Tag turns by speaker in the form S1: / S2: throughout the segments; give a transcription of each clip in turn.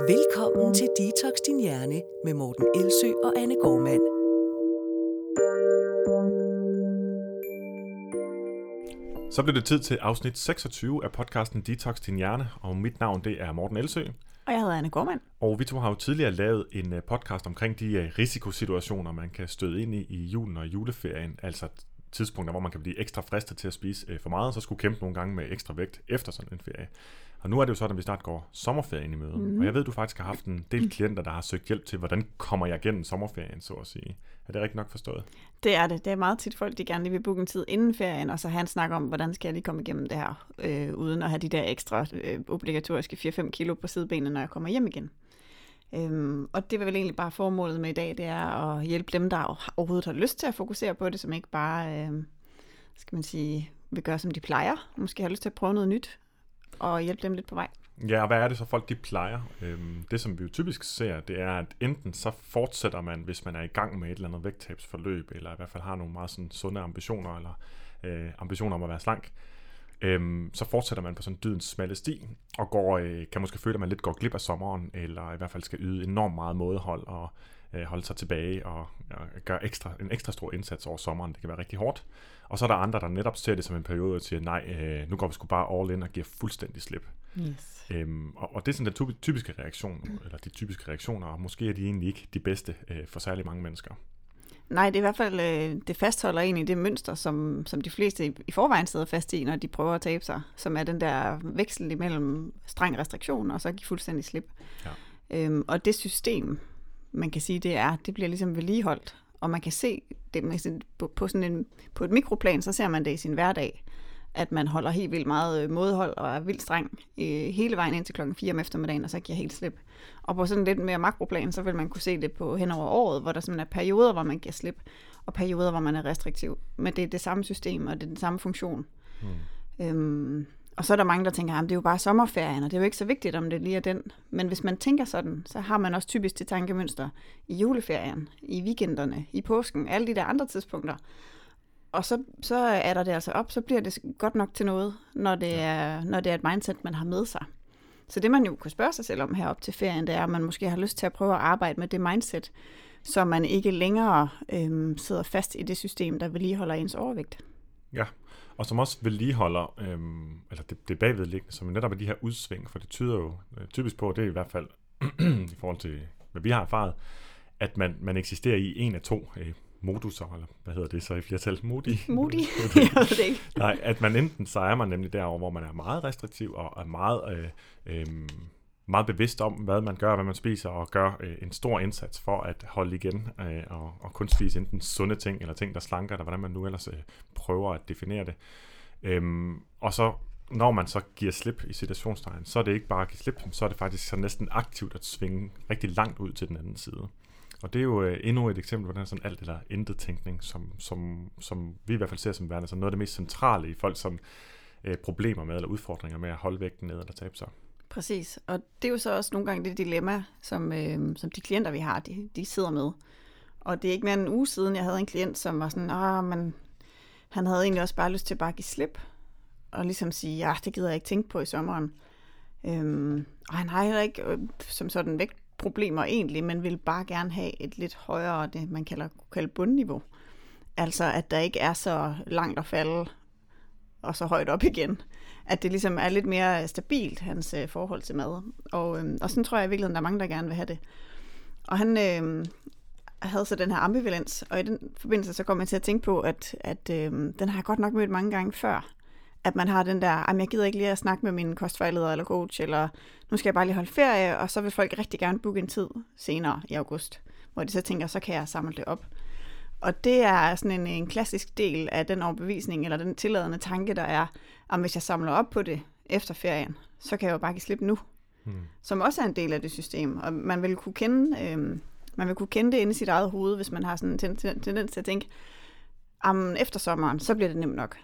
S1: Velkommen til Detox Din Hjerne med Morten Elsø og Anne Gormand.
S2: Så bliver det tid til afsnit 26 af podcasten Detox Din Hjerne, og mit navn det er Morten Elsø.
S3: Og jeg hedder Anne Gormand.
S2: Og vi to har jo tidligere lavet en øh, podcast omkring de øh, risikosituationer, man kan støde ind i i julen og juleferien, altså tidspunkter, hvor man kan blive ekstra fristet til at spise øh, for meget, så skulle kæmpe nogle gange med ekstra vægt efter sådan en ferie. Og nu er det jo sådan, at vi snart går sommerferien i møde. Mm. Og jeg ved, du faktisk har haft en del klienter, der har søgt hjælp til, hvordan kommer jeg igennem sommerferien, så at sige. Er det rigtigt nok forstået?
S3: Det er det. Det er meget tit folk, de gerne lige vil booke en tid inden ferien, og så have en snak om, hvordan skal jeg lige komme igennem det her, øh, uden at have de der ekstra øh, obligatoriske 4-5 kilo på sidebenene, når jeg kommer hjem igen. Øhm, og det var vel egentlig bare formålet med i dag, det er at hjælpe dem, der overhovedet har lyst til at fokusere på det, som ikke bare, øhm, skal man sige, vil gøre som de plejer, måske har lyst til at prøve noget nyt, og hjælpe dem lidt på vej.
S2: Ja, og hvad er det så folk de plejer? Øhm, det som vi jo typisk ser, det er, at enten så fortsætter man, hvis man er i gang med et eller andet vægttabsforløb, eller i hvert fald har nogle meget sådan sunde ambitioner, eller øh, ambitioner om at være slank, øhm, så fortsætter man på sådan dydens smalle sti, og går, øh, kan måske føle, at man lidt går glip af sommeren, eller i hvert fald skal yde enormt meget mådehold, og øh, holde sig tilbage, og, og gøre ekstra, en ekstra stor indsats over sommeren. Det kan være rigtig hårdt. Og så er der andre, der netop ser det som en periode og siger, nej, øh, nu går vi sgu bare all in og giver fuldstændig slip.
S3: Yes.
S2: Øhm, og, og det er sådan den typiske reaktion, eller de typiske reaktioner, og måske er de egentlig ikke de bedste øh, for særlig mange mennesker.
S3: Nej, det er i hvert fald, øh, det fastholder egentlig det mønster, som, som de fleste i, i forvejen sidder fast i, når de prøver at tabe sig, som er den der veksel imellem streng restriktion og så give fuldstændig slip.
S2: Ja.
S3: Øhm, og det system, man kan sige, det er, det bliver ligesom vedligeholdt, og man kan se det på, på, sådan en, på et mikroplan, så ser man det i sin hverdag, at man holder helt vildt meget øh, modhold og er vildt streng øh, hele vejen ind til klokken 4 om eftermiddagen, og så giver helt slip. Og på sådan lidt mere makroplan, så vil man kunne se det på hen over året, hvor der simpelthen er perioder, hvor man giver slip, og perioder, hvor man er restriktiv. Men det er det samme system, og det er den samme funktion. Mm. Øhm, og så er der mange, der tænker, at det er jo bare sommerferien, og det er jo ikke så vigtigt, om det lige er den. Men hvis man tænker sådan, så har man også typisk det tankemønster i juleferien, i weekenderne, i påsken, alle de der andre tidspunkter. Og så, så er der det altså op, så bliver det godt nok til noget, når det, er, når det er et mindset, man har med sig. Så det man jo kunne spørge sig selv om herop til ferien, det er, at man måske har lyst til at prøve at arbejde med det mindset, så man ikke længere øhm, sidder fast i det system, der vedligeholder ens overvægt.
S2: Ja, og som også vedligeholder, øhm, eller det, det bagvedliggende, som netop er de her udsving, for det tyder jo øh, typisk på, det er i hvert fald i forhold til, hvad vi har erfaret, at man, man eksisterer i en af to øh, moduser, eller hvad hedder det så i flertal? Moody?
S3: Moody? jeg ved det ikke.
S2: Nej, at man enten så er man nemlig derovre, hvor man er meget restriktiv og er meget, øh, øh, meget bevidst om, hvad man gør, hvad man spiser, og gør øh, en stor indsats for at holde igen øh, og, og kun spise enten sunde ting, eller ting, der slanker, eller hvordan man nu ellers øh, prøver at definere det. Øhm, og så når man så giver slip i situationstegn, så er det ikke bare at give slip, så er det faktisk så næsten aktivt at svinge rigtig langt ud til den anden side. Og det er jo øh, endnu et eksempel på den sådan alt eller intet tænkning, som, som, som vi i hvert fald ser som værende som noget af det mest centrale i folk som øh, problemer med eller udfordringer med at holde vægten ned eller tabe sig.
S3: Præcis, og det er jo så også nogle gange det dilemma, som, øh, som de klienter, vi har, de, de sidder med. Og det er ikke mere end en uge siden, jeg havde en klient, som var sådan, ah, men han havde egentlig også bare lyst til at bare give slip, og ligesom sige, ja, det gider jeg ikke tænke på i sommeren. Øhm, og han har heller ikke øh, som sådan vægt problemer egentlig, men vil bare gerne have et lidt højere, det man kalder, kalde bundniveau. Altså, at der ikke er så langt at falde, og så højt op igen. At det ligesom er lidt mere stabilt, hans øh, forhold til mad. Og, øh, og sådan tror jeg i virkeligheden, der er mange, der gerne vil have det. Og han øh, havde så den her ambivalens, og i den forbindelse så kom jeg til at tænke på, at, at øh, den har jeg godt nok mødt mange gange før at man har den der, at jeg gider ikke lige at snakke med min kostvejleder eller coach, eller nu skal jeg bare lige holde ferie, og så vil folk rigtig gerne booke en tid senere i august, hvor de så tænker, så kan jeg samle det op. Og det er sådan en, en klassisk del af den overbevisning, eller den tilladende tanke, der er, at hvis jeg samler op på det efter ferien, så kan jeg jo bare give slip nu. Hmm. Som også er en del af det system. Og man vil kunne kende, øh, man vil kunne kende det inde i sit eget hoved, hvis man har sådan en tendens til at tænke, efter sommeren, så bliver det nemt nok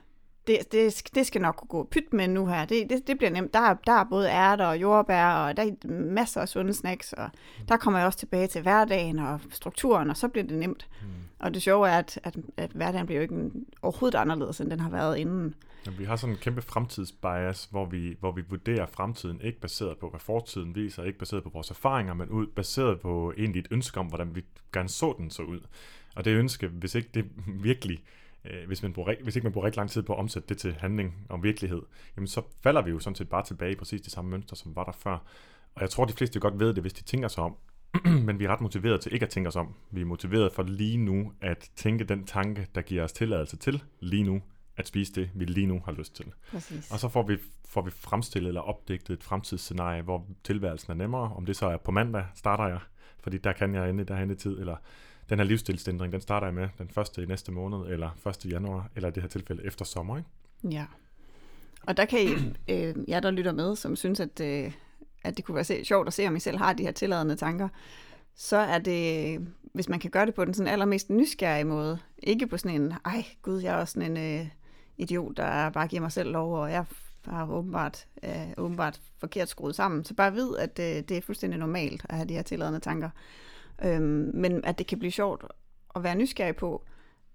S3: det, det, det skal nok gå pyt med nu her. Det, det, det bliver nemt. Der, der er både ærter og jordbær, og der er masser af sunde snacks, og der kommer jeg også tilbage til hverdagen og strukturen, og så bliver det nemt. Mm. Og det sjove er, at, at, at hverdagen bliver jo ikke overhovedet anderledes, end den har været inden.
S2: Ja, vi har sådan en kæmpe fremtidsbias, hvor vi, hvor vi vurderer fremtiden ikke baseret på, hvad fortiden viser, ikke baseret på vores erfaringer, men ud, baseret på egentlig et ønske om, hvordan vi gerne så den så ud. Og det ønske, hvis ikke det virkelig øh, hvis, man bruger, hvis ikke man bruger rigtig lang tid på at omsætte det til handling og virkelighed, jamen så falder vi jo sådan set bare tilbage i præcis de samme mønstre, som var der før. Og jeg tror, de fleste godt ved det, hvis de tænker sig om, men vi er ret motiveret til ikke at tænke os om. Vi er motiveret for lige nu at tænke den tanke, der giver os tilladelse til lige nu at spise det, vi lige nu har lyst til.
S3: Præcis.
S2: Og så får vi, får vi fremstillet eller opdigtet et fremtidsscenarie, hvor tilværelsen er nemmere. Om det så er på mandag, starter jeg, fordi der kan jeg ende der i tid, eller den her livsstilsændring, den starter jeg med den første i næste måned, eller 1. januar, eller i det her tilfælde efter sommer. Ikke?
S3: Ja. Og der kan I, øh, jer, der lytter med, som synes, at, øh, at det kunne være se, sjovt at se, om I selv har de her tilladende tanker, så er det, hvis man kan gøre det på den sådan allermest nysgerrige måde, ikke på sådan en, ej gud, jeg er også sådan en øh, idiot, der bare giver mig selv lov, og jeg har åbenbart, øh, åbenbart forkert skruet sammen. Så bare vid, at øh, det er fuldstændig normalt at have de her tilladende tanker. Øhm, men at det kan blive sjovt at være nysgerrig på,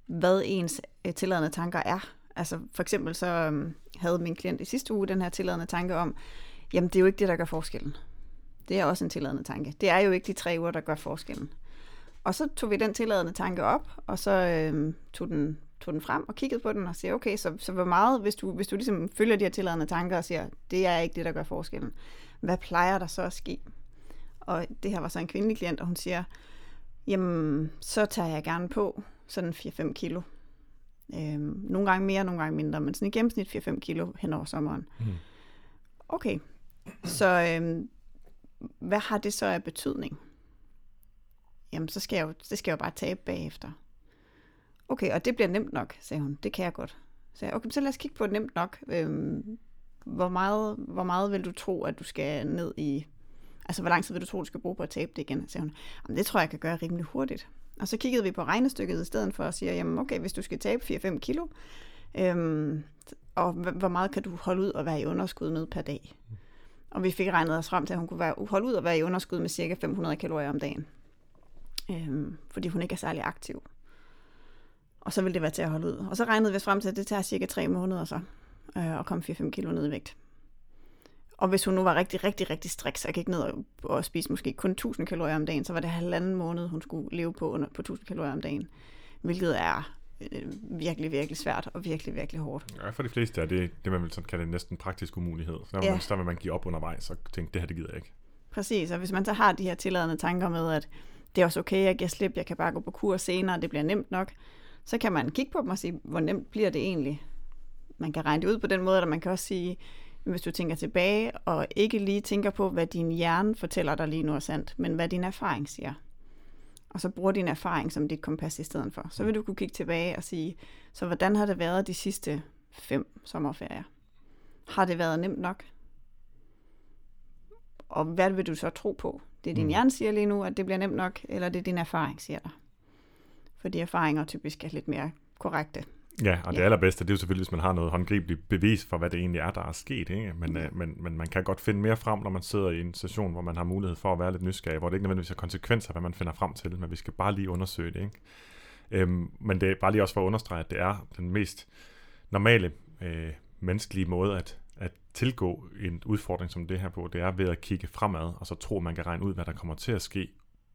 S3: hvad ens øh, tilladende tanker er. Altså for eksempel så øh, havde min klient i sidste uge den her tilladende tanke om, jamen det er jo ikke det, der gør forskellen. Det er også en tilladende tanke. Det er jo ikke de tre uger, der gør forskellen. Og så tog vi den tilladende tanke op, og så øh, tog, den, tog den frem og kiggede på den og siger, okay, så, så hvor meget, hvis du, hvis du ligesom følger de her tilladende tanker og siger, det er ikke det, der gør forskellen, hvad plejer der så at ske? Og det her var så en kvindelig klient, og hun siger, jamen, så tager jeg gerne på sådan 4-5 kilo. Øhm, nogle gange mere, nogle gange mindre, men sådan i gennemsnit 4-5 kilo hen over sommeren. Mm. Okay, så øhm, hvad har det så af betydning? Jamen, så skal jeg jo, det skal jeg jo bare tabe bagefter. Okay, og det bliver nemt nok, sagde hun. Det kan jeg godt. Så jeg, okay, så lad os kigge på nemt nok. Øhm, hvor, meget, hvor meget vil du tro, at du skal ned i... Altså, hvor lang tid vil du tro, du skal bruge på at tabe det igen? sagde hun. Jamen, det tror jeg, jeg kan gøre rimelig hurtigt. Og så kiggede vi på regnestykket i stedet for og siger, jamen okay, hvis du skal tabe 4-5 kilo, øhm, og hvor meget kan du holde ud og være i underskud med per dag? Og vi fik regnet os frem til, at hun kunne være, holde ud og være i underskud med cirka 500 kalorier om dagen. Øhm, fordi hun ikke er særlig aktiv. Og så ville det være til at holde ud. Og så regnede vi os frem til, at det tager cirka 3 måneder så, øh, at komme 4-5 kilo ned i vægt. Og hvis hun nu var rigtig, rigtig, rigtig strik, så jeg gik ned og, og spise måske kun 1000 kalorier om dagen, så var det halvanden måned, hun skulle leve på under, på 1000 kalorier om dagen. Hvilket er øh, virkelig, virkelig svært og virkelig, virkelig hårdt.
S2: Ja, for de fleste er det, det man vil sådan kalde næsten praktisk umulighed. Så, ja. man, så vil man give op undervejs og tænke, det her, det gider jeg ikke.
S3: Præcis, og hvis man så har de her tilladende tanker med, at det er også okay, jeg giver slip, jeg kan bare gå på kur senere, det bliver nemt nok, så kan man kigge på dem og sige, hvor nemt bliver det egentlig? Man kan regne det ud på den måde, at man kan også sige, hvis du tænker tilbage, og ikke lige tænker på, hvad din hjerne fortæller dig lige nu er sandt, men hvad din erfaring siger. Og så bruger din erfaring som dit kompas i stedet for. Så vil du kunne kigge tilbage og sige, så hvordan har det været de sidste fem sommerferier? Har det været nemt nok? Og hvad vil du så tro på? Det er din mm. hjerne siger lige nu, at det bliver nemt nok, eller det er din erfaring siger dig? Fordi erfaringer typisk er lidt mere korrekte.
S2: Ja, og det ja. allerbedste, det er jo selvfølgelig, hvis man har noget håndgribeligt bevis for, hvad det egentlig er, der er sket. Ikke? Men, ja. øh, men, men man kan godt finde mere frem, når man sidder i en station, hvor man har mulighed for at være lidt nysgerrig, hvor det ikke nødvendigvis har konsekvenser, hvad man finder frem til, men vi skal bare lige undersøge det. Ikke? Øhm, men det er bare lige også for at understrege, at det er den mest normale øh, menneskelige måde at, at tilgå en udfordring som det her på, det er ved at kigge fremad, og så tro, at man kan regne ud, hvad der kommer til at ske,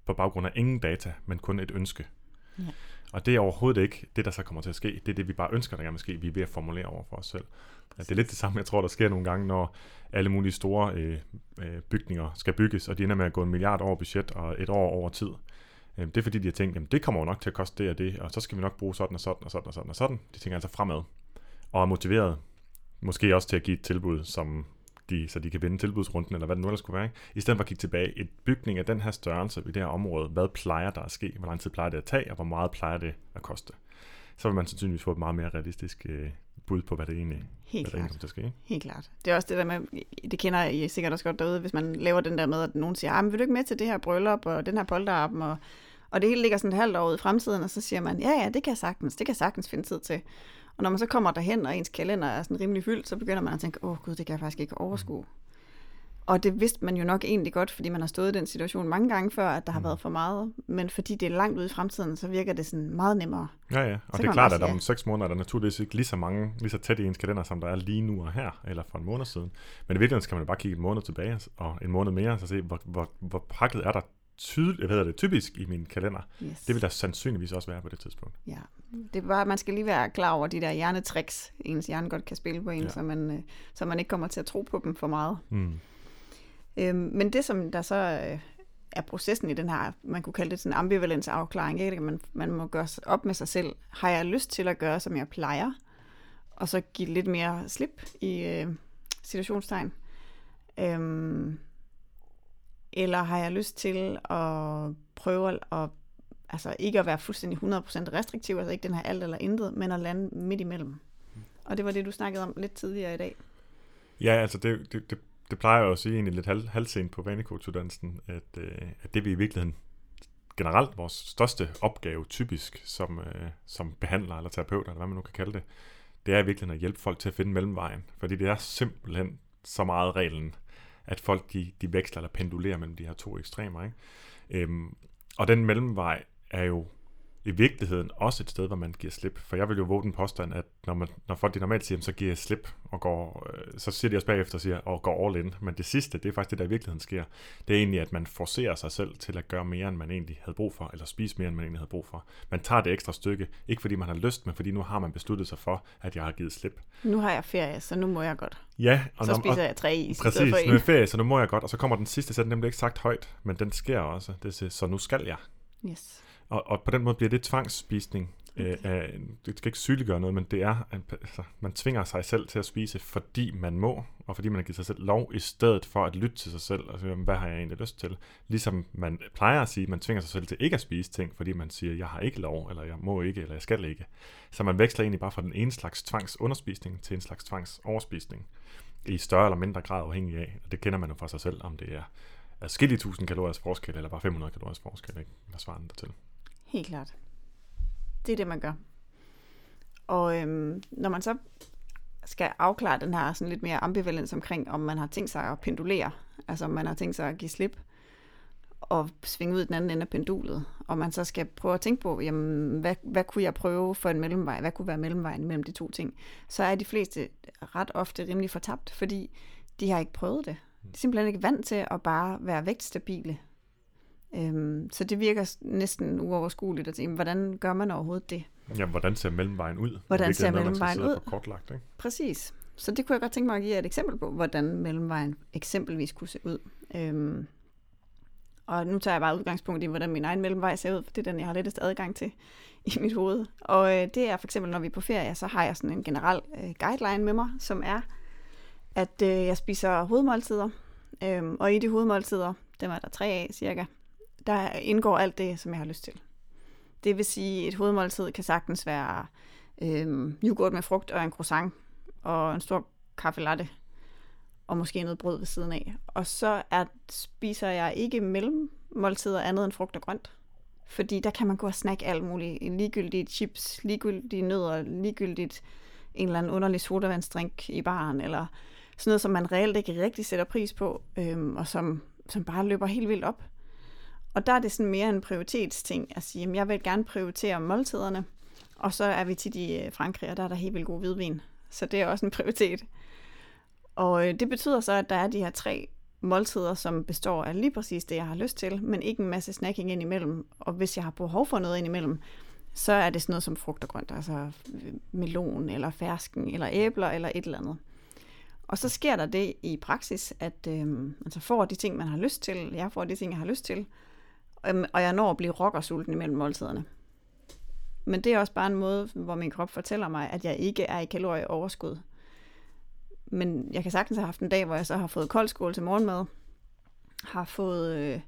S2: på baggrund af ingen data, men kun et ønske. Ja. Og det er overhovedet ikke det, der så kommer til at ske. Det er det, vi bare ønsker, der gerne vil ske. Vi er ved at formulere over for os selv. Ja, det er lidt det samme, jeg tror, der sker nogle gange, når alle mulige store øh, øh, bygninger skal bygges, og de ender med at gå en milliard over budget og et år over tid. Øh, det er fordi, de har tænkt, at det kommer jo nok til at koste det og det, og så skal vi nok bruge sådan og sådan og sådan og sådan og sådan. De tænker altså fremad. Og er motiveret, måske også til at give et tilbud, som de, så de kan vinde tilbudsrunden, eller hvad det nu ellers skulle være. Ikke? I stedet for at kigge tilbage, et bygning af den her størrelse i det her område, hvad plejer der at ske? Hvor lang tid plejer det at tage, og hvor meget plejer det at koste? Så vil man sandsynligvis få et meget mere realistisk øh, bud på, hvad det egentlig,
S3: Helt
S2: hvad
S3: klart.
S2: det egentlig skal ske.
S3: Helt klart. Det er også det der med, det kender I sikkert også godt derude, hvis man laver den der med, at nogen siger, ah, men vil du ikke med til det her bryllup, og den her polterappen, og, og det hele ligger sådan et halvt år ud i fremtiden, og så siger man, ja, ja, det kan jeg sagtens, det kan jeg sagtens finde tid til. Og når man så kommer derhen, og ens kalender er sådan rimelig fyldt, så begynder man at tænke, åh oh, gud, det kan jeg faktisk ikke overskue. Og det vidste man jo nok egentlig godt, fordi man har stået i den situation mange gange før, at der har
S2: Mm.
S3: været for meget. Men fordi det er langt ude i fremtiden, så virker det sådan meget nemmere.
S2: Ja, ja. Og
S3: Så
S2: det er klart, at om seks måneder er der naturligvis ikke lige så mange, lige så tæt i ens kalender, som der er lige nu og her, eller for en måned siden. Men i virkeligheden skal man jo bare kigge en måned tilbage, og en måned mere, så se, hvor, hvor, hvor pakket er der tydeligt, hvad hedder det, typisk i min kalender.
S3: Yes.
S2: Det vil der sandsynligvis også være på det tidspunkt.
S3: Ja, det er bare, man skal lige være klar over de der hjernetricks, ens hjerne godt kan spille på en,
S2: Ja.
S3: så, man, øh, så man ikke kommer til at tro på dem for meget.
S2: Mm.
S3: Øhm, men det, som der så øh, er processen i den her, man kunne kalde det sådan en ambivalensafklaring, ikke? Man, man må gøre op med sig selv. Har jeg lyst til at gøre, som jeg plejer? Og så give lidt mere slip i øh, situationstegn. Øhm, eller har jeg lyst til at prøve at altså ikke at være fuldstændig 100% restriktiv, altså ikke den her alt eller intet, men at lande midt imellem. Og det var det, du snakkede om lidt tidligere i dag.
S2: Ja, altså det, det, det, det plejer jeg jo at sige egentlig lidt hal, halvsent på vanekortuddannelsen, at, øh, at det vi i virkeligheden generelt vores største opgave typisk som, øh, som behandler eller terapeut, eller hvad man nu kan kalde det, det er i virkeligheden at hjælpe folk til at finde mellemvejen. Fordi det er simpelthen så meget reglen, at folk de, de veksler eller pendulerer mellem de her to ekstremer. Ikke? Øhm, og den mellemvej er jo i virkeligheden også et sted, hvor man giver slip. For jeg vil jo våge den påstand, at når, man, når folk de normalt siger, "Jamen, så giver jeg slip, og går, øh, så siger de også bagefter og siger, og går all in. Men det sidste, det er faktisk det, der i virkeligheden sker. Det er egentlig, at man forcerer sig selv til at gøre mere, end man egentlig havde brug for, eller spise mere, end man egentlig havde brug for. Man tager det ekstra stykke, ikke fordi man har lyst, men fordi nu har man besluttet sig for, at jeg har givet slip.
S3: Nu har jeg ferie, så nu må jeg godt.
S2: Ja, og
S3: Så
S2: når,
S3: spiser
S2: og,
S3: jeg tre is
S2: Præcis,
S3: for
S2: nu er ferie, så nu må jeg godt. Og så kommer den sidste sætning, den bliver ikke sagt højt, men den sker også. Det siger, så nu skal jeg.
S3: Yes.
S2: Og, og på den måde bliver det tvangsspisning. Okay.
S3: Okay.
S2: Øh, det skal ikke sygeliggøre noget, men det er, at altså, man tvinger sig selv til at spise, fordi man må, og fordi man har givet sig selv lov, i stedet for at lytte til sig selv, og sige, hvad har jeg egentlig lyst til? Ligesom man plejer at sige, man tvinger sig selv til ikke at spise ting, fordi man siger, jeg har ikke lov, eller jeg må ikke, eller jeg skal ikke. Så man veksler egentlig bare fra den ene slags tvangsunderspisning til en slags tvangsoverspisning, i større eller mindre grad afhængig af, og det kender man jo fra sig selv, om det er adskillige tusind kaloriers forskel, eller bare 500 kaloriers forskel, ikke? Hvad svarer den til?
S3: Helt klart. Det er det, man gør. Og øhm, når man så skal afklare den her sådan lidt mere ambivalens omkring, om man har tænkt sig at pendulere, altså om man har tænkt sig at give slip og svinge ud den anden ende af pendulet, og man så skal prøve at tænke på, jamen, hvad, hvad kunne jeg prøve for en mellemvej, hvad kunne være mellemvejen mellem de to ting, så er de fleste ret ofte rimelig fortabt, fordi de har ikke prøvet det. De er simpelthen ikke vant til at bare være vægtstabile. Øhm, så det virker næsten uoverskueligt at tænke, hvordan gør man overhovedet det?
S2: Ja, hvordan ser mellemvejen ud?
S3: Hvordan
S2: er
S3: ser
S2: noget,
S3: mellemvejen ud?
S2: kortlagt, ikke?
S3: Præcis. Så det kunne jeg godt tænke mig at give jer et eksempel på, hvordan mellemvejen eksempelvis kunne se ud. Øhm, og nu tager jeg bare udgangspunkt i, hvordan min egen mellemvej ser ud, for det er den, jeg har lettest adgang til i mit hoved. Og øh, det er for eksempel, når vi er på ferie, så har jeg sådan en generel øh, guideline med mig, som er, at øh, jeg spiser hovedmåltider. Øhm, og i de hovedmåltider, dem er der tre af cirka, der indgår alt det, som jeg har lyst til. Det vil sige, at et hovedmåltid kan sagtens være øh, yoghurt med frugt og en croissant og en stor kaffe latte og måske noget brød ved siden af. Og så er, spiser jeg ikke mellemmåltider andet end frugt og grønt. Fordi der kan man gå og snakke alt muligt. Ligegyldigt chips, ligegyldigt nødder, ligegyldigt en eller anden underlig sodavandsdrink i baren, eller sådan noget, som man reelt ikke rigtig sætter pris på, øhm, og som, som bare løber helt vildt op. Og der er det sådan mere en prioritetsting at sige, at jeg vil gerne prioritere måltiderne, og så er vi tit i øh, Frankrig, og der er der helt vildt god hvidvin. Så det er også en prioritet. Og øh, det betyder så, at der er de her tre måltider, som består af lige præcis det, jeg har lyst til, men ikke en masse snacking ind imellem. Og hvis jeg har behov for noget ind imellem, så er det sådan noget som frugt og grønt, altså øh, melon eller fersken eller æbler eller et eller andet. Og så sker der det i praksis, at øh, man så får de ting, man har lyst til. Jeg får de ting, jeg har lyst til. Øhm, og jeg når at blive rockersulten imellem måltiderne. Men det er også bare en måde, hvor min krop fortæller mig, at jeg ikke er i kalorieoverskud. Men jeg kan sagtens have haft en dag, hvor jeg så har fået koldskål til morgenmad, har fået øh,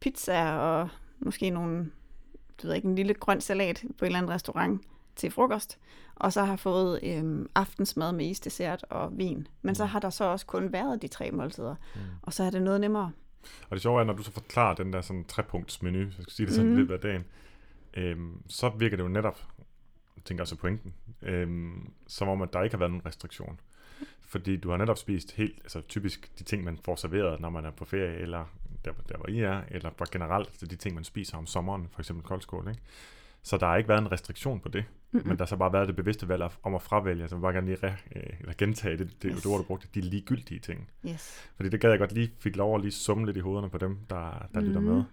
S3: pizza og måske nogle, du ved ikke, en lille grøn salat på en eller anden restaurant til frokost, og så har fået øh, aftensmad med isdessert og vin. Men så har der så også kun været de tre måltider, mm. og så er det noget nemmere.
S2: Og det sjove er, når du så forklarer den der sådan trepunktsmenu, så jeg skal sige det sådan mm. Lidt af dagen, øhm, så virker det jo netop, jeg tænker også pointen, øhm, som om, at der ikke har været nogen restriktion. fordi du har netop spist helt, altså typisk de ting, man får serveret, når man er på ferie, eller der, der hvor I er, eller bare generelt altså de ting, man spiser om sommeren, for eksempel koldskål, ikke? Så der har ikke været en restriktion på det, mm-hmm. men der har så bare været det bevidste valg om at fravælge, altså bare gerne lige re, øh, eller gentage det, det, yes. det ord, du brugte, de ligegyldige ting.
S3: Yes.
S2: Fordi det gad jeg godt lige, fik lov at lige summe lidt i hovederne på dem, der, der mm-hmm. lytter med.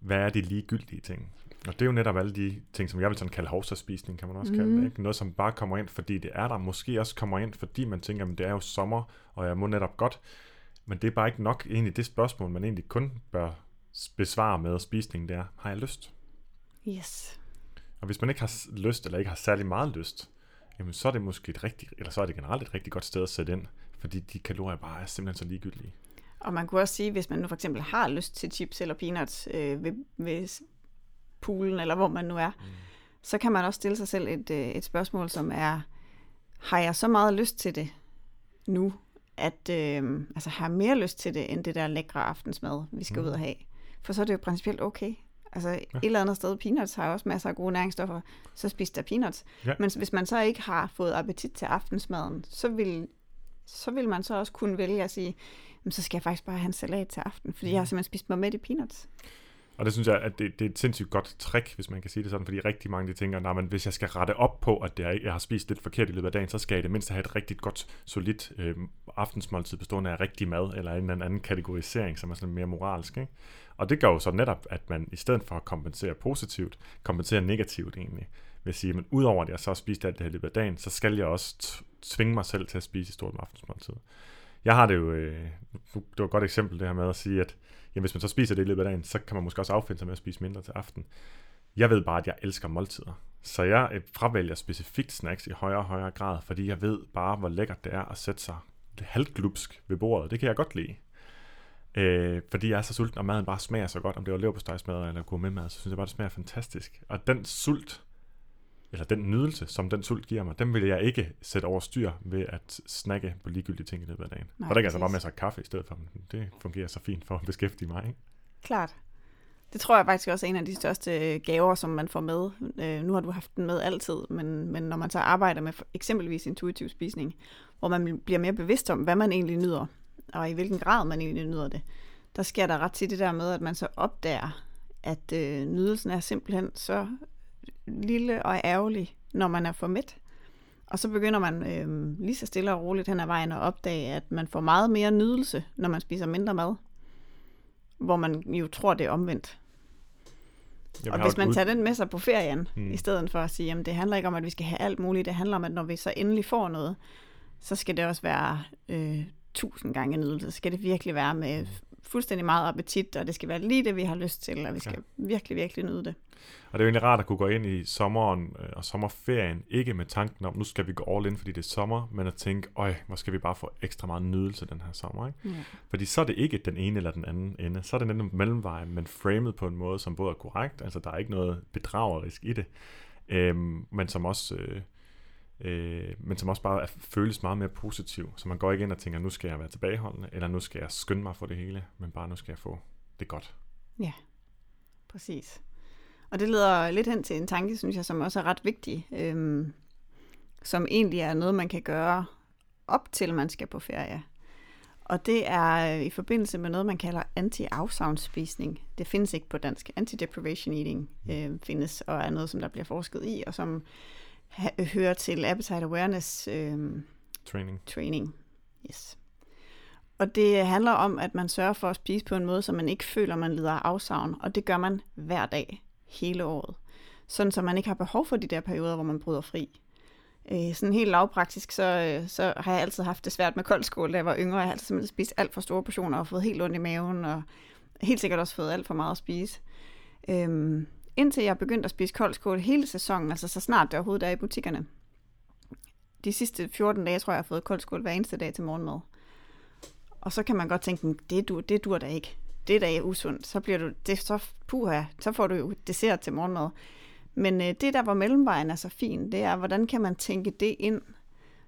S2: Hvad er de ligegyldige ting? Og det er jo netop alle de ting, som jeg vil sådan kalde hovsaspisning, kan man også mm. kalde det. Ikke? Noget, som bare kommer ind, fordi det er der. Måske også kommer ind, fordi man tænker, at det er jo sommer, og jeg må netop godt. Men det er bare ikke nok egentlig det spørgsmål, man egentlig kun bør besvare med spisning, det er, har jeg lyst?
S3: Yes.
S2: Og hvis man ikke har lyst, eller ikke har særlig meget lyst, jamen så er det måske et rigtigt, eller så er det generelt et rigtig godt sted at sætte ind, fordi de kalorier bare er simpelthen så ligegyldige.
S3: Og man kunne også sige, hvis man nu for eksempel har lyst til chips eller peanuts øh, ved, ved poolen, eller hvor man nu er, mm. så kan man også stille sig selv et, øh, et spørgsmål, som er, har jeg så meget lyst til det nu, at øh, altså har mere lyst til det, end det der lækre aftensmad, vi skal mm. ud og have? For så er det jo principielt okay. Altså ja. et eller andet sted, peanuts har også masser af gode næringsstoffer, så spis der peanuts. Ja. Men hvis man så ikke har fået appetit til aftensmaden, så vil, så vil man så også kunne vælge at sige, så skal jeg faktisk bare have en salat til aften, fordi mm. jeg har simpelthen spist mig med i peanuts.
S2: Og det synes jeg, at det, det er et sindssygt godt trick, hvis man kan sige det sådan, fordi rigtig mange de tænker, nej, men hvis jeg skal rette op på, at det er, jeg har spist lidt forkert i løbet af dagen, så skal jeg i det mindste have et rigtig godt, solidt øh, aftensmåltid bestående af rigtig mad, eller en eller anden kategorisering, som er sådan mere moralsk. Ikke? Og det gør jo så netop, at man i stedet for at kompensere positivt, kompenserer negativt egentlig. Vil sige, men udover at jeg så har spist alt det her i løbet af dagen, så skal jeg også tvinge mig selv til at spise et stort aftensmåltid. Jeg har det jo, øh, det var et godt eksempel det her med at sige, at jamen, hvis man så spiser det i løbet af dagen, så kan man måske også affinde sig med at spise mindre til aften. Jeg ved bare, at jeg elsker måltider. Så jeg øh, fravælger specifikt snacks i højere og højere grad, fordi jeg ved bare, hvor lækkert det er at sætte sig halvglupsk ved bordet. Det kan jeg godt lide. Øh, fordi jeg er så sulten, og maden bare smager så godt. Om det var leverpostejsmad eller gourmetmad, så synes jeg bare, det smager fantastisk. Og den sult, eller den nydelse, som den sult giver mig, den vil jeg ikke sætte over styr ved at snakke på ligegyldige ting i løbet af dagen. Nej, og der kan jeg så bare med sig kaffe i stedet for. Det fungerer så fint for at beskæftige mig. Ikke?
S3: Klart. Det tror jeg faktisk også er en af de største øh, gaver, som man får med. Øh, nu har du haft den med altid, men, men når man så arbejder med eksempelvis intuitiv spisning, hvor man bliver mere bevidst om, hvad man egentlig nyder, og i hvilken grad man egentlig nyder det, der sker der ret tit det der med, at man så opdager, at øh, nydelsen er simpelthen så lille og ærgerlig, når man er for mæt. Og så begynder man øh, lige så stille og roligt hen ad vejen at opdage, at man får meget mere nydelse, når man spiser mindre mad. Hvor man jo tror, det er omvendt. Jamen, og hvis man tager den med sig på ferien, hmm. i stedet for at sige, at det handler ikke om, at vi skal have alt muligt, det handler om, at når vi så endelig får noget, så skal det også være øh, tusind gange nydelse. Så skal det virkelig være med fuldstændig meget appetit, og det skal være lige det, vi har lyst til, og vi skal ja. virkelig, virkelig nyde det.
S2: Og det er jo egentlig rart at kunne gå ind i sommeren øh, og sommerferien, ikke med tanken om, nu skal vi gå all in, fordi det er sommer, men at tænke, øj, hvor skal vi bare få ekstra meget nydelse den her sommer, ikke? Ja. Fordi så er det ikke den ene eller den anden ende, så er det netop mellemvej, men framet på en måde, som både er korrekt, altså der er ikke noget bedragerisk i det, øhm, men som også... Øh, øh, men som også bare er, føles meget mere positiv. Så man går ikke ind og tænker, nu skal jeg være tilbageholdende, eller nu skal jeg skynde mig for det hele, men bare nu skal jeg få det godt.
S3: Ja, præcis. Og det leder lidt hen til en tanke, synes jeg, som også er ret vigtig, øhm, som egentlig er noget, man kan gøre op til, man skal på ferie. Og det er i forbindelse med noget, man kalder anti-afsavnsspisning. Det findes ikke på dansk. Anti-deprivation eating øh, findes, og er noget, som der bliver forsket i, og som hører til appetite awareness øh,
S2: training.
S3: training. Yes. Og det handler om, at man sørger for at spise på en måde, så man ikke føler, man lider af afsavn. Og det gør man hver dag, hele året. Sådan, så man ikke har behov for de der perioder, hvor man bryder fri. Øh, sådan helt lavpraktisk, så, øh, så har jeg altid haft det svært med koldskål, da jeg var yngre. Jeg har altid simpelthen spist alt for store portioner og fået helt ondt i maven, og helt sikkert også fået alt for meget at spise. Øhm, indtil jeg begyndte at spise koldskål hele sæsonen, altså så snart det overhovedet er i butikkerne. De sidste 14 dage, tror jeg, jeg har fået koldskål hver eneste dag til morgenmad. Og så kan man godt tænke, det dur, det dur da ikke. Det er da usundt. Så bliver du, det, så, puha, så får du jo dessert til morgenmad. Men øh, det der, hvor mellemvejen er så fin, det er, hvordan kan man tænke det ind,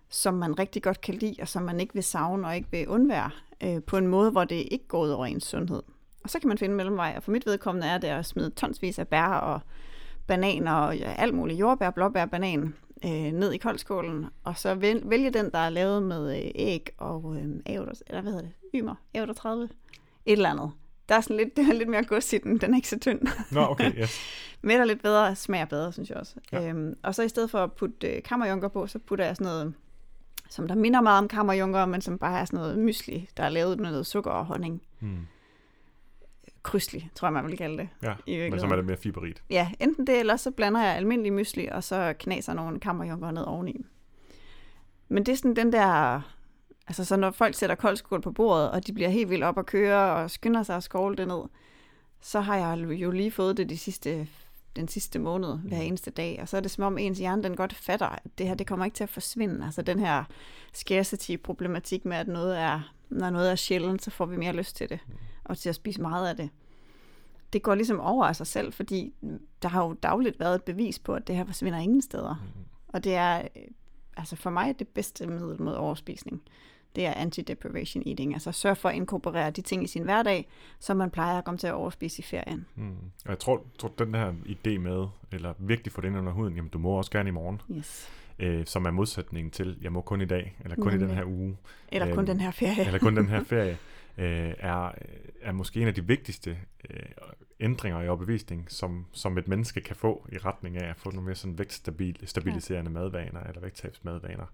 S3: som man rigtig godt kan lide, og som man ikke vil savne og ikke vil undvære, øh, på en måde, hvor det ikke går ud over ens sundhed. Og så kan man finde mellemvej, og for mit vedkommende er det at smide tonsvis af bær og bananer og ja, alt muligt, jordbær, blåbær, banan, øh, ned i koldskålen, og så vælge, vælge den, der er lavet med øh, æg og øh, eller hvad hedder det, ymer, ævler 30, et eller andet. Der er sådan lidt, det er lidt mere gods i den, den er ikke så tynd.
S2: Nå, okay, yes.
S3: Men der lidt bedre, smager bedre, synes jeg også.
S2: Ja.
S3: Øhm, og så i stedet for at putte øh, kammerjunker på, så putter jeg sådan noget, som der minder meget om kammerjunker, men som bare er sådan noget mysli, der er lavet med noget sukker og honning.
S2: Hmm.
S3: Krydsli, tror jeg, man vil kalde det.
S2: Ja, men så
S3: virkeligheden.
S2: er det mere fiberrigt.
S3: Ja, enten det, eller så blander jeg almindelig mysli, og så knaser nogle kammerjunker ned oveni. Men det er sådan den der... Altså, så når folk sætter koldskål på bordet, og de bliver helt vildt op at køre, og skynder sig at skovle det ned, så har jeg jo lige fået det de sidste, den sidste måned, hver eneste dag. Og så er det som om ens hjerne, den godt fatter, at det her, det kommer ikke til at forsvinde. Altså den her scarcity-problematik med, at noget er, når noget er sjældent, så får vi mere lyst til det, og til at spise meget af det det går ligesom over af sig selv, fordi der har jo dagligt været et bevis på, at det her forsvinder ingen steder. Mm. Og det er, øh, altså for mig, det bedste middel mod overspisning. Det er anti-deprivation eating. Altså sørg for at inkorporere de ting i sin hverdag, som man plejer at komme til at overspise i ferien.
S2: Mm. Og jeg tror, tror, den her idé med, eller virkelig få det ind under huden, jamen du må også gerne i morgen,
S3: Yes.
S2: øh, som er modsætningen til, jeg må kun i dag, eller kun i den her uge,
S3: Eller kun
S2: Øhm,
S3: den her ferie.
S2: eller kun den her ferie, øh, er, er måske en af de vigtigste øh, ændringer i overbevisning, som, som et menneske kan få i retning af at få nogle mere sådan vægtstabil, stabiliserende madvaner, eller vægttabsmadvaner,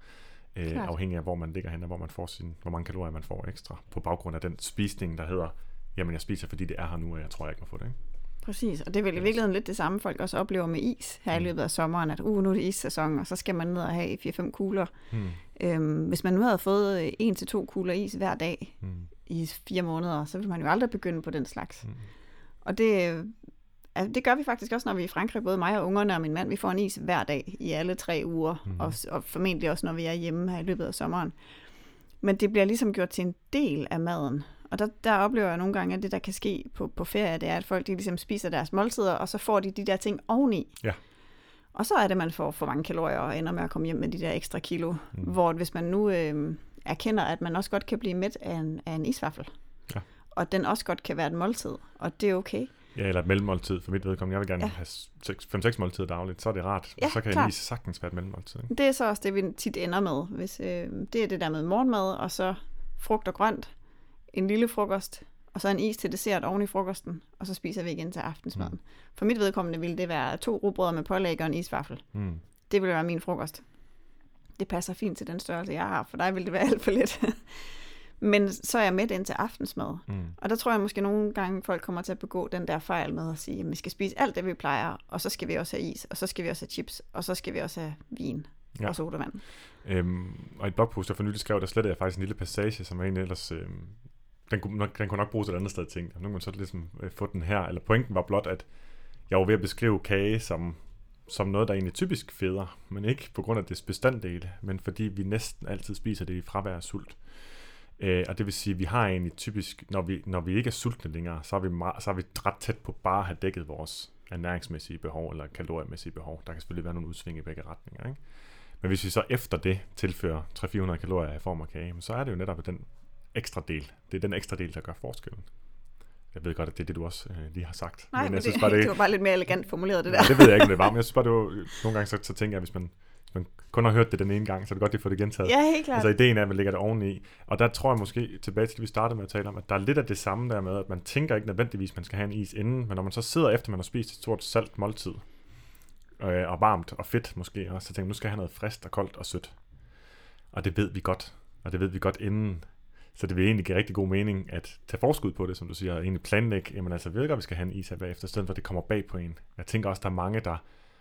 S2: øh,
S3: Klart.
S2: afhængig af hvor man ligger hen, og hvor, man får sin, hvor mange kalorier man får ekstra, på baggrund af den spisning, der hedder, jamen jeg spiser, fordi det er her nu, og jeg tror, jeg ikke må få det. Ikke?
S3: Præcis, og det er vel i virkeligheden lidt det samme, folk også oplever med is her i
S2: Mm.
S3: løbet af sommeren, at uh, nu er det is-sæson, og så skal man ned og have 4-5 kugler.
S2: Hmm.
S3: Øhm, hvis man nu havde fået øh, en til to kugler is hver dag
S2: Hmm.
S3: I fire måneder, så ville man jo aldrig begynde på den slags.
S2: Mm.
S3: Og det, altså, det gør vi faktisk også, når vi er i Frankrig, både mig og ungerne og min mand. Vi får en is hver dag i alle tre uger, mm. og, og formentlig også, når vi er hjemme her i løbet af sommeren. Men det bliver ligesom gjort til en del af maden. Og der, der oplever jeg nogle gange, at det, der kan ske på, på ferie, det er, at folk de ligesom spiser deres måltider, og så får de de der ting oveni.
S2: Ja.
S3: Og så er det, man får for mange kalorier og ender med at komme hjem med de der ekstra kilo.
S2: Mm.
S3: Hvor hvis man nu øh, erkender, at man også godt kan blive mæt af en, af en isvaffel,
S2: Ja.
S3: og den også godt kan være et måltid, og det er okay.
S2: Ja, eller et mellemmåltid for mit vedkommende. Jeg vil gerne
S3: Ja.
S2: have 5-6 måltider dagligt, så er det rart.
S3: Ja,
S2: og så kan
S3: klart.
S2: en is sagtens være et mellemmåltid. Ikke?
S3: Det er så også det, vi tit ender med. Hvis, øh, det er det der med morgenmad, og så frugt og grønt, en lille frokost, og så en is til dessert oven i frokosten, og så spiser vi igen til aftensmaden. Mm. For mit vedkommende ville det være to rugbrød med pålæg og en isvaffel.
S2: Mm.
S3: Det ville være min frokost. Det passer fint til den størrelse, jeg har. For dig ville det være alt for lidt. Men så er jeg med ind til aftensmad.
S2: Mm.
S3: Og der tror jeg måske nogle gange, folk kommer til at begå den der fejl med at sige, at vi skal spise alt det, vi plejer, og så skal vi også have is, og så skal vi også have chips, og så skal vi også have vin
S2: Ja.
S3: og sodavand.
S2: Øhm, og i et blogpost, der for nylig skrev, der slettede jeg faktisk en lille passage, som jeg egentlig ellers... Øhm, den, kunne nok, den kunne nok bruges et andet sted, tænkte jeg. Nu kan man så ligesom øh, få den her. Eller pointen var blot, at jeg var ved at beskrive kage som, som noget, der egentlig typisk feder, men ikke på grund af dets bestanddele, men fordi vi næsten altid spiser det i fravær af sult. Øh, og det vil sige, at vi har egentlig typisk, når vi, når vi ikke er sultne længere, så er, vi meget, så er vi ret tæt på bare at have dækket vores ernæringsmæssige behov eller kaloriemæssige behov. Der kan selvfølgelig være nogle udsving i begge retninger. Ikke? Men hvis vi så efter det tilfører 300-400 kalorier i form af kage, så er det jo netop den ekstra del. Det er den ekstra del, der gør forskellen. Jeg ved godt, at det er det, du også øh, lige har sagt.
S3: Nej, men,
S2: jeg
S3: det,
S2: synes bare,
S3: det, det var bare lidt mere elegant formuleret, det der.
S2: Ja, det ved jeg ikke, om det var, men jeg synes bare, det var, nogle gange så, så tænker jeg, hvis man, hvis man kun har hørt det den ene gang, så er det godt, at få det gentaget.
S3: Ja, helt klart.
S2: Altså ideen er, at man lægger det oveni. Og der tror jeg måske, tilbage til det, vi startede med at tale om, at der er lidt af det samme der med, at man tænker ikke nødvendigvis, at man skal have en is inden, men når man så sidder efter, man har spist et stort salt måltid, øh, og varmt og fedt måske også, så tænker man, nu skal jeg have noget frisk og koldt og sødt. Og det ved vi godt, og det ved vi godt inden. Så det vil egentlig give rigtig god mening at tage forskud på det, som du siger, og egentlig planlægge, jamen altså, ved godt, vi skal have en is her bagefter, i stedet for at det kommer bag på en. Jeg tænker også, der er mange, der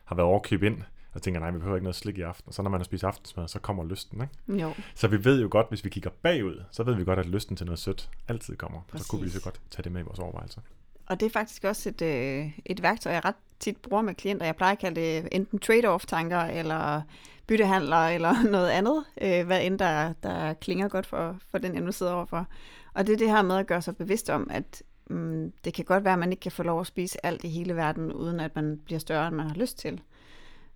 S2: har været overkøb ind, og tænker, nej, vi behøver ikke noget slik i aften. Og så når man har spist aftensmad, så kommer lysten, ikke?
S3: Jo,
S2: Så vi ved jo godt, hvis vi kigger bagud, så ved vi godt, at lysten til noget sødt altid kommer. Så kunne vi så
S3: Præcis.
S2: godt tage det med i vores overvejelser
S3: og det er faktisk også et, øh, et værktøj, jeg ret tit bruger med klienter. Jeg plejer at kalde det enten trade-off-tanker, eller byttehandler, eller noget andet, øh, hvad end der, der klinger godt for, for den, jeg nu sidder overfor. Og det er det her med at gøre sig bevidst om, at mm, det kan godt være, at man ikke kan få lov at spise alt i hele verden, uden at man bliver større, end man har lyst til.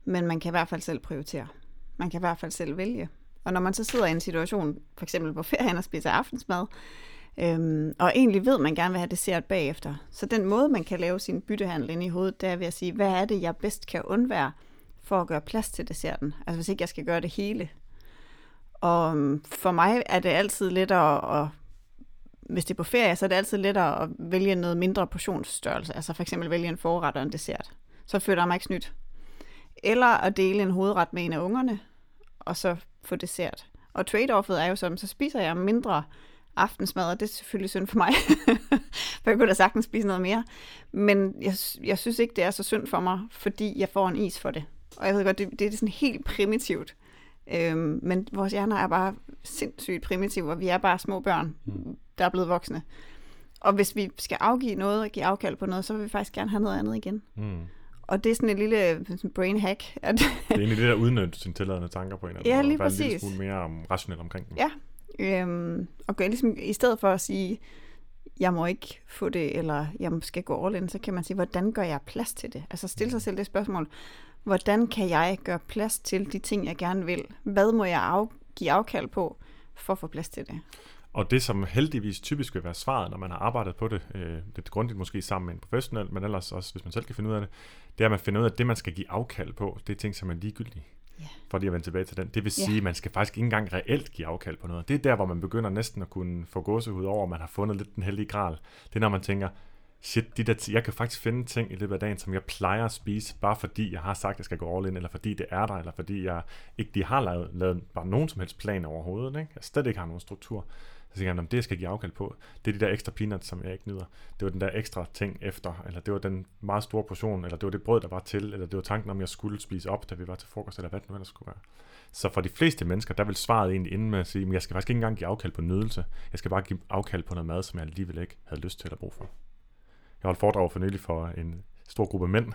S3: Men man kan i hvert fald selv prioritere. Man kan i hvert fald selv vælge. Og når man så sidder i en situation, for eksempel på ferien og spiser aftensmad, øhm, og egentlig ved, man gerne vil have dessert bagefter, så den måde, man kan lave sin byttehandel ind i hovedet, det er ved at sige, hvad er det, jeg bedst kan undvære, for at gøre plads til desserten. Altså hvis ikke jeg skal gøre det hele. Og øhm, for mig er det altid lettere at, hvis det er på ferie, så er det altid lettere at vælge noget mindre portionsstørrelse. Altså for eksempel vælge en forret og en dessert. Så føler jeg mig ikke snydt. Eller at dele en hovedret med en af ungerne, og så få dessert. Og trade-offet er jo sådan, så spiser jeg mindre aftensmad, og det er selvfølgelig synd for mig, for jeg kunne da sagtens spise noget mere. Men jeg, jeg synes ikke, det er så synd for mig, fordi jeg får en is for det. Og jeg ved godt, det, det er sådan helt primitivt. Øhm, men vores hjerner er bare sindssygt primitive, og vi er bare små børn, mm. der er blevet voksne. Og hvis vi skal afgive noget og give afkald på noget, så vil vi faktisk gerne have noget andet igen. Mm. Og det er sådan et lille brain hack.
S2: At det er egentlig det, der udnytter sine tilladende tanker på en eller anden
S3: Ja, lige præcis. Og en
S2: lille mere um, rationel omkring dem.
S3: Ja, øhm, og gør ligesom, i stedet for at sige, jeg må ikke få det, eller jeg skal gå all in, så kan man sige, hvordan gør jeg plads til det? Altså stille sig selv det spørgsmål, hvordan kan jeg gøre plads til de ting, jeg gerne vil? Hvad må jeg af, give afkald på, for at få plads til det?
S2: Og det, som heldigvis typisk vil være svaret, når man har arbejdet på det, øh, lidt grundigt måske sammen med en professionel, men ellers også, hvis man selv kan finde ud af det, det er, at man finder ud af, at det, man skal give afkald på, det er ting, som er ligegyldige. Yeah. For lige at vende tilbage til den. Det vil sige, at man skal faktisk ikke engang reelt give afkald på noget. Det er der, hvor man begynder næsten at kunne få gåsehud over, at man har fundet lidt den heldige gral. Det er, når man tænker, shit, de der t- jeg kan faktisk finde ting i løbet af dagen, som jeg plejer at spise, bare fordi jeg har sagt, at jeg skal gå all in, eller fordi det er der, eller fordi jeg ikke de har lavet, lavet bare nogen som helst plan overhovedet. Ikke? Jeg slet ikke har nogen struktur. Så tænker jeg, det jeg skal give afkald på, det er de der ekstra peanuts, som jeg ikke nyder. Det var den der ekstra ting efter, eller det var den meget store portion, eller det var det brød, der var til, eller det var tanken om, jeg skulle spise op, da vi var til frokost, eller hvad det nu ellers skulle være. Så for de fleste mennesker, der vil svaret egentlig inde med at sige, at jeg skal faktisk ikke engang give afkald på nydelse. Jeg skal bare give afkald på noget mad, som jeg alligevel ikke havde lyst til at bruge for. Jeg holdt foredrag for nylig for en stor gruppe mænd,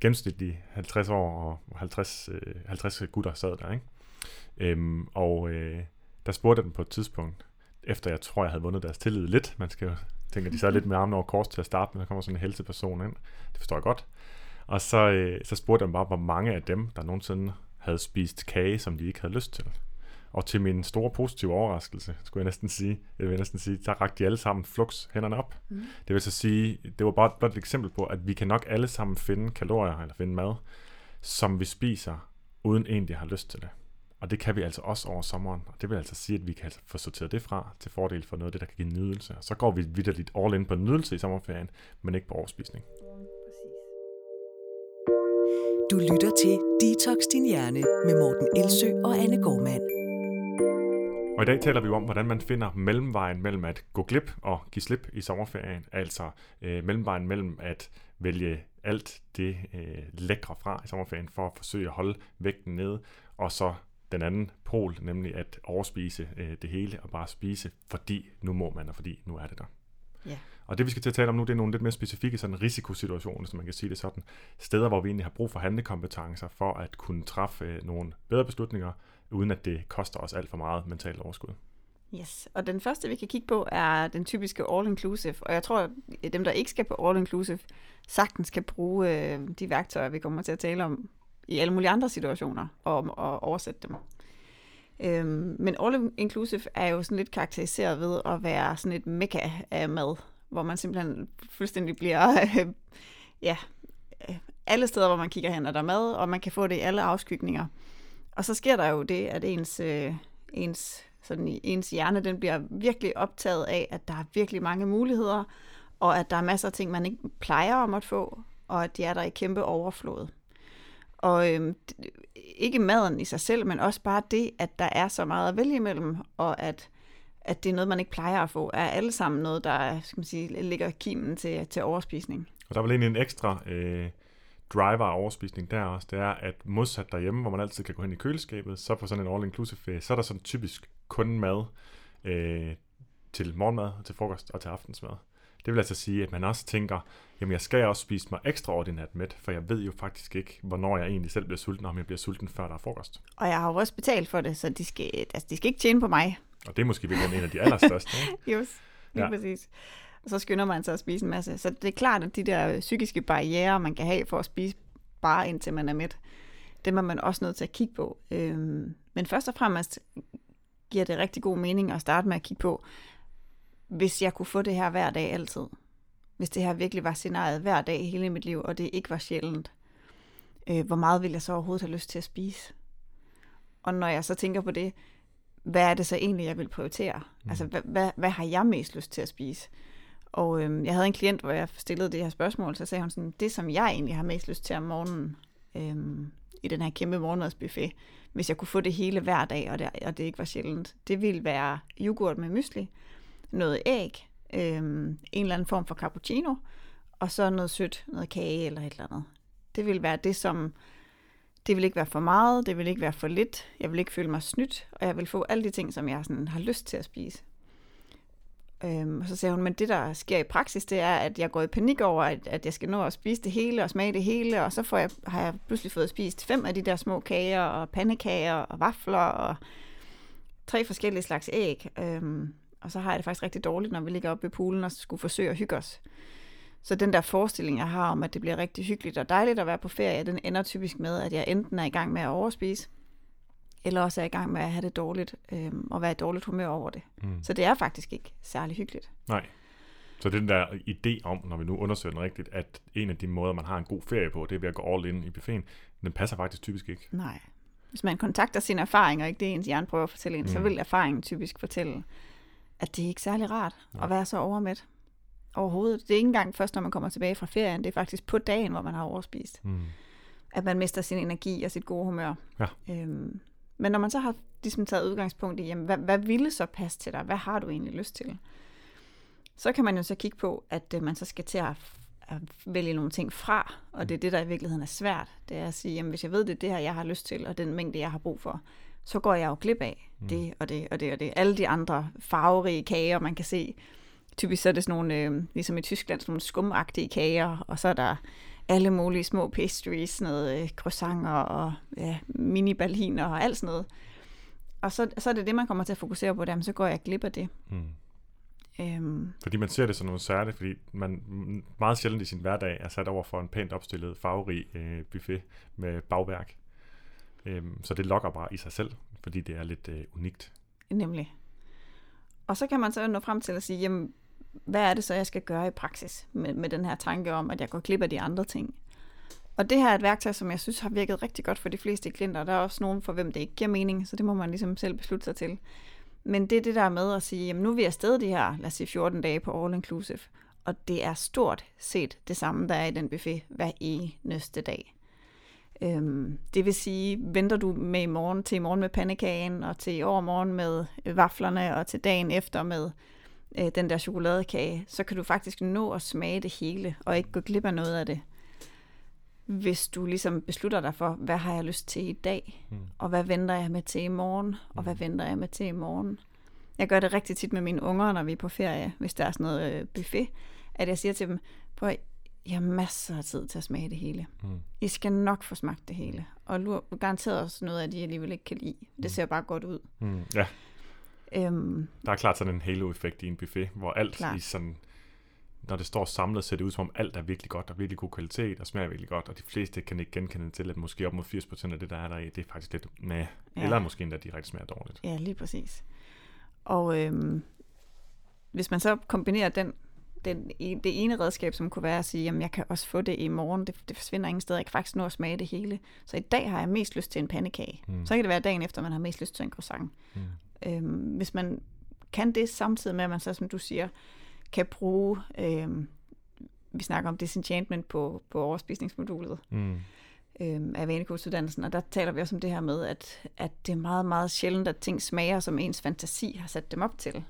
S2: gennemsnitligt 50 år og 50, 50 øh, gutter sad der, ikke? Øhm, og øh, der spurgte jeg dem på et tidspunkt, efter jeg tror, jeg havde vundet deres tillid lidt. Man skal jo tænke, at de sad lidt med armene over kors til at starte med, der kommer sådan en helseperson ind. Det forstår jeg godt. Og så, øh, så spurgte jeg bare, hvor mange af dem, der nogensinde havde spist kage, som de ikke havde lyst til. Og til min store positive overraskelse, skulle jeg næsten sige, jeg vil næsten sige, så rakte de alle sammen flux hænderne op. Mm. Det vil så sige, det var bare, bare et eksempel på, at vi kan nok alle sammen finde kalorier, eller finde mad, som vi spiser, uden egentlig have lyst til det. Og det kan vi altså også over sommeren. Og det vil altså sige, at vi kan altså få sorteret det fra til fordel for noget af det, der kan give nydelse. Og så går vi vidderligt all in på nydelse i sommerferien, men ikke på overspisning.
S1: Du lytter til Detox Din Hjerne med Morten Elsø og Anne Gormand.
S2: Og i dag taler vi om, hvordan man finder mellemvejen mellem at gå glip og give slip i sommerferien. Altså øh, mellemvejen mellem at vælge alt det øh, lækre fra i sommerferien for at forsøge at holde vægten nede, og så den anden pol, nemlig at overspise øh, det hele og bare spise, fordi nu må man, og fordi nu er det der. Ja. Og det vi skal til at tale om nu, det er nogle lidt mere specifikke sådan risikosituationer, som man kan sige det sådan. Steder, hvor vi egentlig har brug for handlekompetencer for at kunne træffe øh, nogle bedre beslutninger, uden at det koster os alt for meget mentalt overskud.
S3: Yes, og den første, vi kan kigge på, er den typiske all-inclusive. Og jeg tror, at dem, der ikke skal på all-inclusive, sagtens kan bruge øh, de værktøjer, vi kommer til at tale om i alle mulige andre situationer og, og oversætte dem. Øhm, men all inclusive er jo sådan lidt karakteriseret ved at være sådan et mekka af mad, hvor man simpelthen fuldstændig bliver, øh, ja, alle steder, hvor man kigger hen, er der mad, og man kan få det i alle afskygninger. Og så sker der jo det, at ens, øh, ens, sådan, ens hjerne den bliver virkelig optaget af, at der er virkelig mange muligheder, og at der er masser af ting, man ikke plejer om at få, og at de er der i kæmpe overflod. Og øhm, ikke maden i sig selv, men også bare det, at der er så meget at vælge imellem, og at, at det er noget, man ikke plejer at få, er alle sammen noget, der skal man sige, ligger kimen til, til overspisning.
S2: Og der er vel egentlig en ekstra øh, driver af overspisning der også, det er, at modsat derhjemme, hvor man altid kan gå hen i køleskabet, så på sådan en all-inclusive ferie, så er der sådan typisk kun mad øh, til morgenmad, til frokost og til aftensmad. Det vil altså sige, at man også tænker, jamen jeg skal også spise mig ekstraordinært mæt, for jeg ved jo faktisk ikke, hvornår jeg egentlig selv bliver sulten, om jeg bliver sulten, før der er frokost.
S3: Og jeg har jo også betalt for det, så de skal, altså, de skal ikke tjene på mig.
S2: Og det er måske virkelig en af de allerstørste.
S3: Ikke? Lige ja. præcis. Og så skynder man sig at spise en masse. Så det er klart, at de der psykiske barriere, man kan have for at spise bare indtil man er mæt, dem er man også nødt til at kigge på. Øhm, men først og fremmest giver det rigtig god mening at starte med at kigge på, hvis jeg kunne få det her hver dag altid. Hvis det her virkelig var scenariet hver dag hele mit liv, og det ikke var sjældent. øh, hvor meget vil jeg så overhovedet have lyst til at spise? Og når jeg så tænker på det, hvad er det så egentlig, jeg vil prioritere? Mm. Altså, hvad, hvad, hvad har jeg mest lyst til at spise? Og øhm, jeg havde en klient, hvor jeg stillede det her spørgsmål, så sagde hun sådan, det som jeg egentlig har mest lyst til om morgenen, øhm, i den her kæmpe morgenmadsbuffet, hvis jeg kunne få det hele hver dag, og det, og det ikke var sjældent, det ville være yoghurt med mysli, noget æg, øh, en eller anden form for cappuccino, og så noget sødt, noget kage eller et eller andet. Det vil være det, som det vil ikke være for meget, det vil ikke være for lidt, jeg vil ikke føle mig snydt, og jeg vil få alle de ting, som jeg sådan har lyst til at spise. Øhm, og så sagde hun, men det der sker i praksis, det er, at jeg går i panik over, at, at jeg skal nå at spise det hele og smage det hele, og så får jeg, har jeg pludselig fået spist fem af de der små kager og pandekager og vafler og tre forskellige slags æg. Øhm, og så har jeg det faktisk rigtig dårligt, når vi ligger oppe ved poolen og skulle forsøge at hygge os. Så den der forestilling, jeg har om, at det bliver rigtig hyggeligt og dejligt at være på ferie, den ender typisk med, at jeg enten er i gang med at overspise, eller også er i gang med at have det dårligt, øh, og være i dårligt humør over det. Mm. Så det er faktisk ikke særlig hyggeligt.
S2: Nej. Så den der idé om, når vi nu undersøger den rigtigt, at en af de måder, man har en god ferie på, det er ved at gå all in i buffeten, den passer faktisk typisk ikke.
S3: Nej. Hvis man kontakter sine erfaringer, ikke det ens hjerne prøver at fortælle en, mm. så vil erfaringen typisk fortælle, at det er ikke særlig rart Nej. at være så overmæt overhovedet. Det er ikke engang først, når man kommer tilbage fra ferien. Det er faktisk på dagen, hvor man har overspist. Mm. At man mister sin energi og sit gode humør. Ja. Øhm, men når man så har ligesom taget udgangspunkt i, jamen, hvad, hvad ville så passe til dig? Hvad har du egentlig lyst til? Så kan man jo så kigge på, at øh, man så skal til at, at vælge nogle ting fra, og det er det, der i virkeligheden er svært. Det er at sige, jamen, hvis jeg ved, det er det her, jeg har lyst til, og den mængde, jeg har brug for, så går jeg jo glip af mm. det og det og det og det. Alle de andre farverige kager, man kan se. Typisk så er det sådan nogle, øh, ligesom i Tyskland, sådan nogle skumagtige kager, og så er der alle mulige små pastries, sådan noget øh, croissanter og ja, mini og alt sådan noget. Og så, så er det det, man kommer til at fokusere på, der, så går jeg glip af det. Mm.
S2: Øhm. Fordi man ser det som noget særligt, fordi man meget sjældent i sin hverdag er sat over for en pænt opstillet farverig øh, buffet med bagværk. Øhm, så det lokker bare i sig selv, fordi det er lidt øh, unikt.
S3: Nemlig. Og så kan man så nå frem til at sige, jamen, hvad er det så, jeg skal gøre i praksis med, med den her tanke om, at jeg går glip af de andre ting. Og det her er et værktøj, som jeg synes har virket rigtig godt for de fleste klienter. Der er også nogen for hvem det ikke giver mening, så det må man ligesom selv beslutte sig til. Men det er det der med at sige, jamen nu er vi afsted de her, lad os sige 14 dage på All Inclusive, og det er stort set det samme, der er i den buffet hver eneste dag. Øhm, det vil sige, venter du med i morgen til i morgen med pandekagen, og til i overmorgen med vaflerne, og til dagen efter med øh, den der chokoladekage, så kan du faktisk nå at smage det hele, og ikke gå glip af noget af det. Hvis du ligesom beslutter dig for, hvad har jeg lyst til i dag, mm. og hvad venter jeg med til i morgen, og hvad mm. venter jeg med til i morgen. Jeg gør det rigtig tit med mine unger, når vi er på ferie, hvis der er sådan noget øh, buffet, at jeg siger til dem, prøv jeg har masser af tid til at smage det hele. Mm. I skal nok få smagt det hele. Og garanteret også noget af det, jeg alligevel ikke kan lide. Det mm. ser bare godt ud. Mm. Ja.
S2: Øhm, der er klart sådan en halo-effekt i en buffet, hvor alt klart. i sådan, når det står samlet, ser det ud som om alt er virkelig godt, og virkelig god kvalitet, og smager virkelig godt, og de fleste kan ikke genkende til, at måske op mod 80% af det, der er der i, det er faktisk lidt med, ja. eller måske endda direkte smager dårligt.
S3: Ja, lige præcis. Og øhm, hvis man så kombinerer den, den, det ene redskab, som kunne være at sige, at jeg kan også få det i morgen, det, det forsvinder ingen steder, jeg kan faktisk nå at smage det hele. Så i dag har jeg mest lyst til en pandekage. Mm. Så kan det være dagen efter, man har mest lyst til en croissant. Mm. Øhm, hvis man kan det samtidig med, at man så, som du siger, kan bruge, øhm, vi snakker om disenchantment på, på overspisningsmodulet mm. øhm, af vanekursuddannelsen, og der taler vi også om det her med, at, at det er meget, meget sjældent, at ting smager, som ens fantasi har sat dem op til.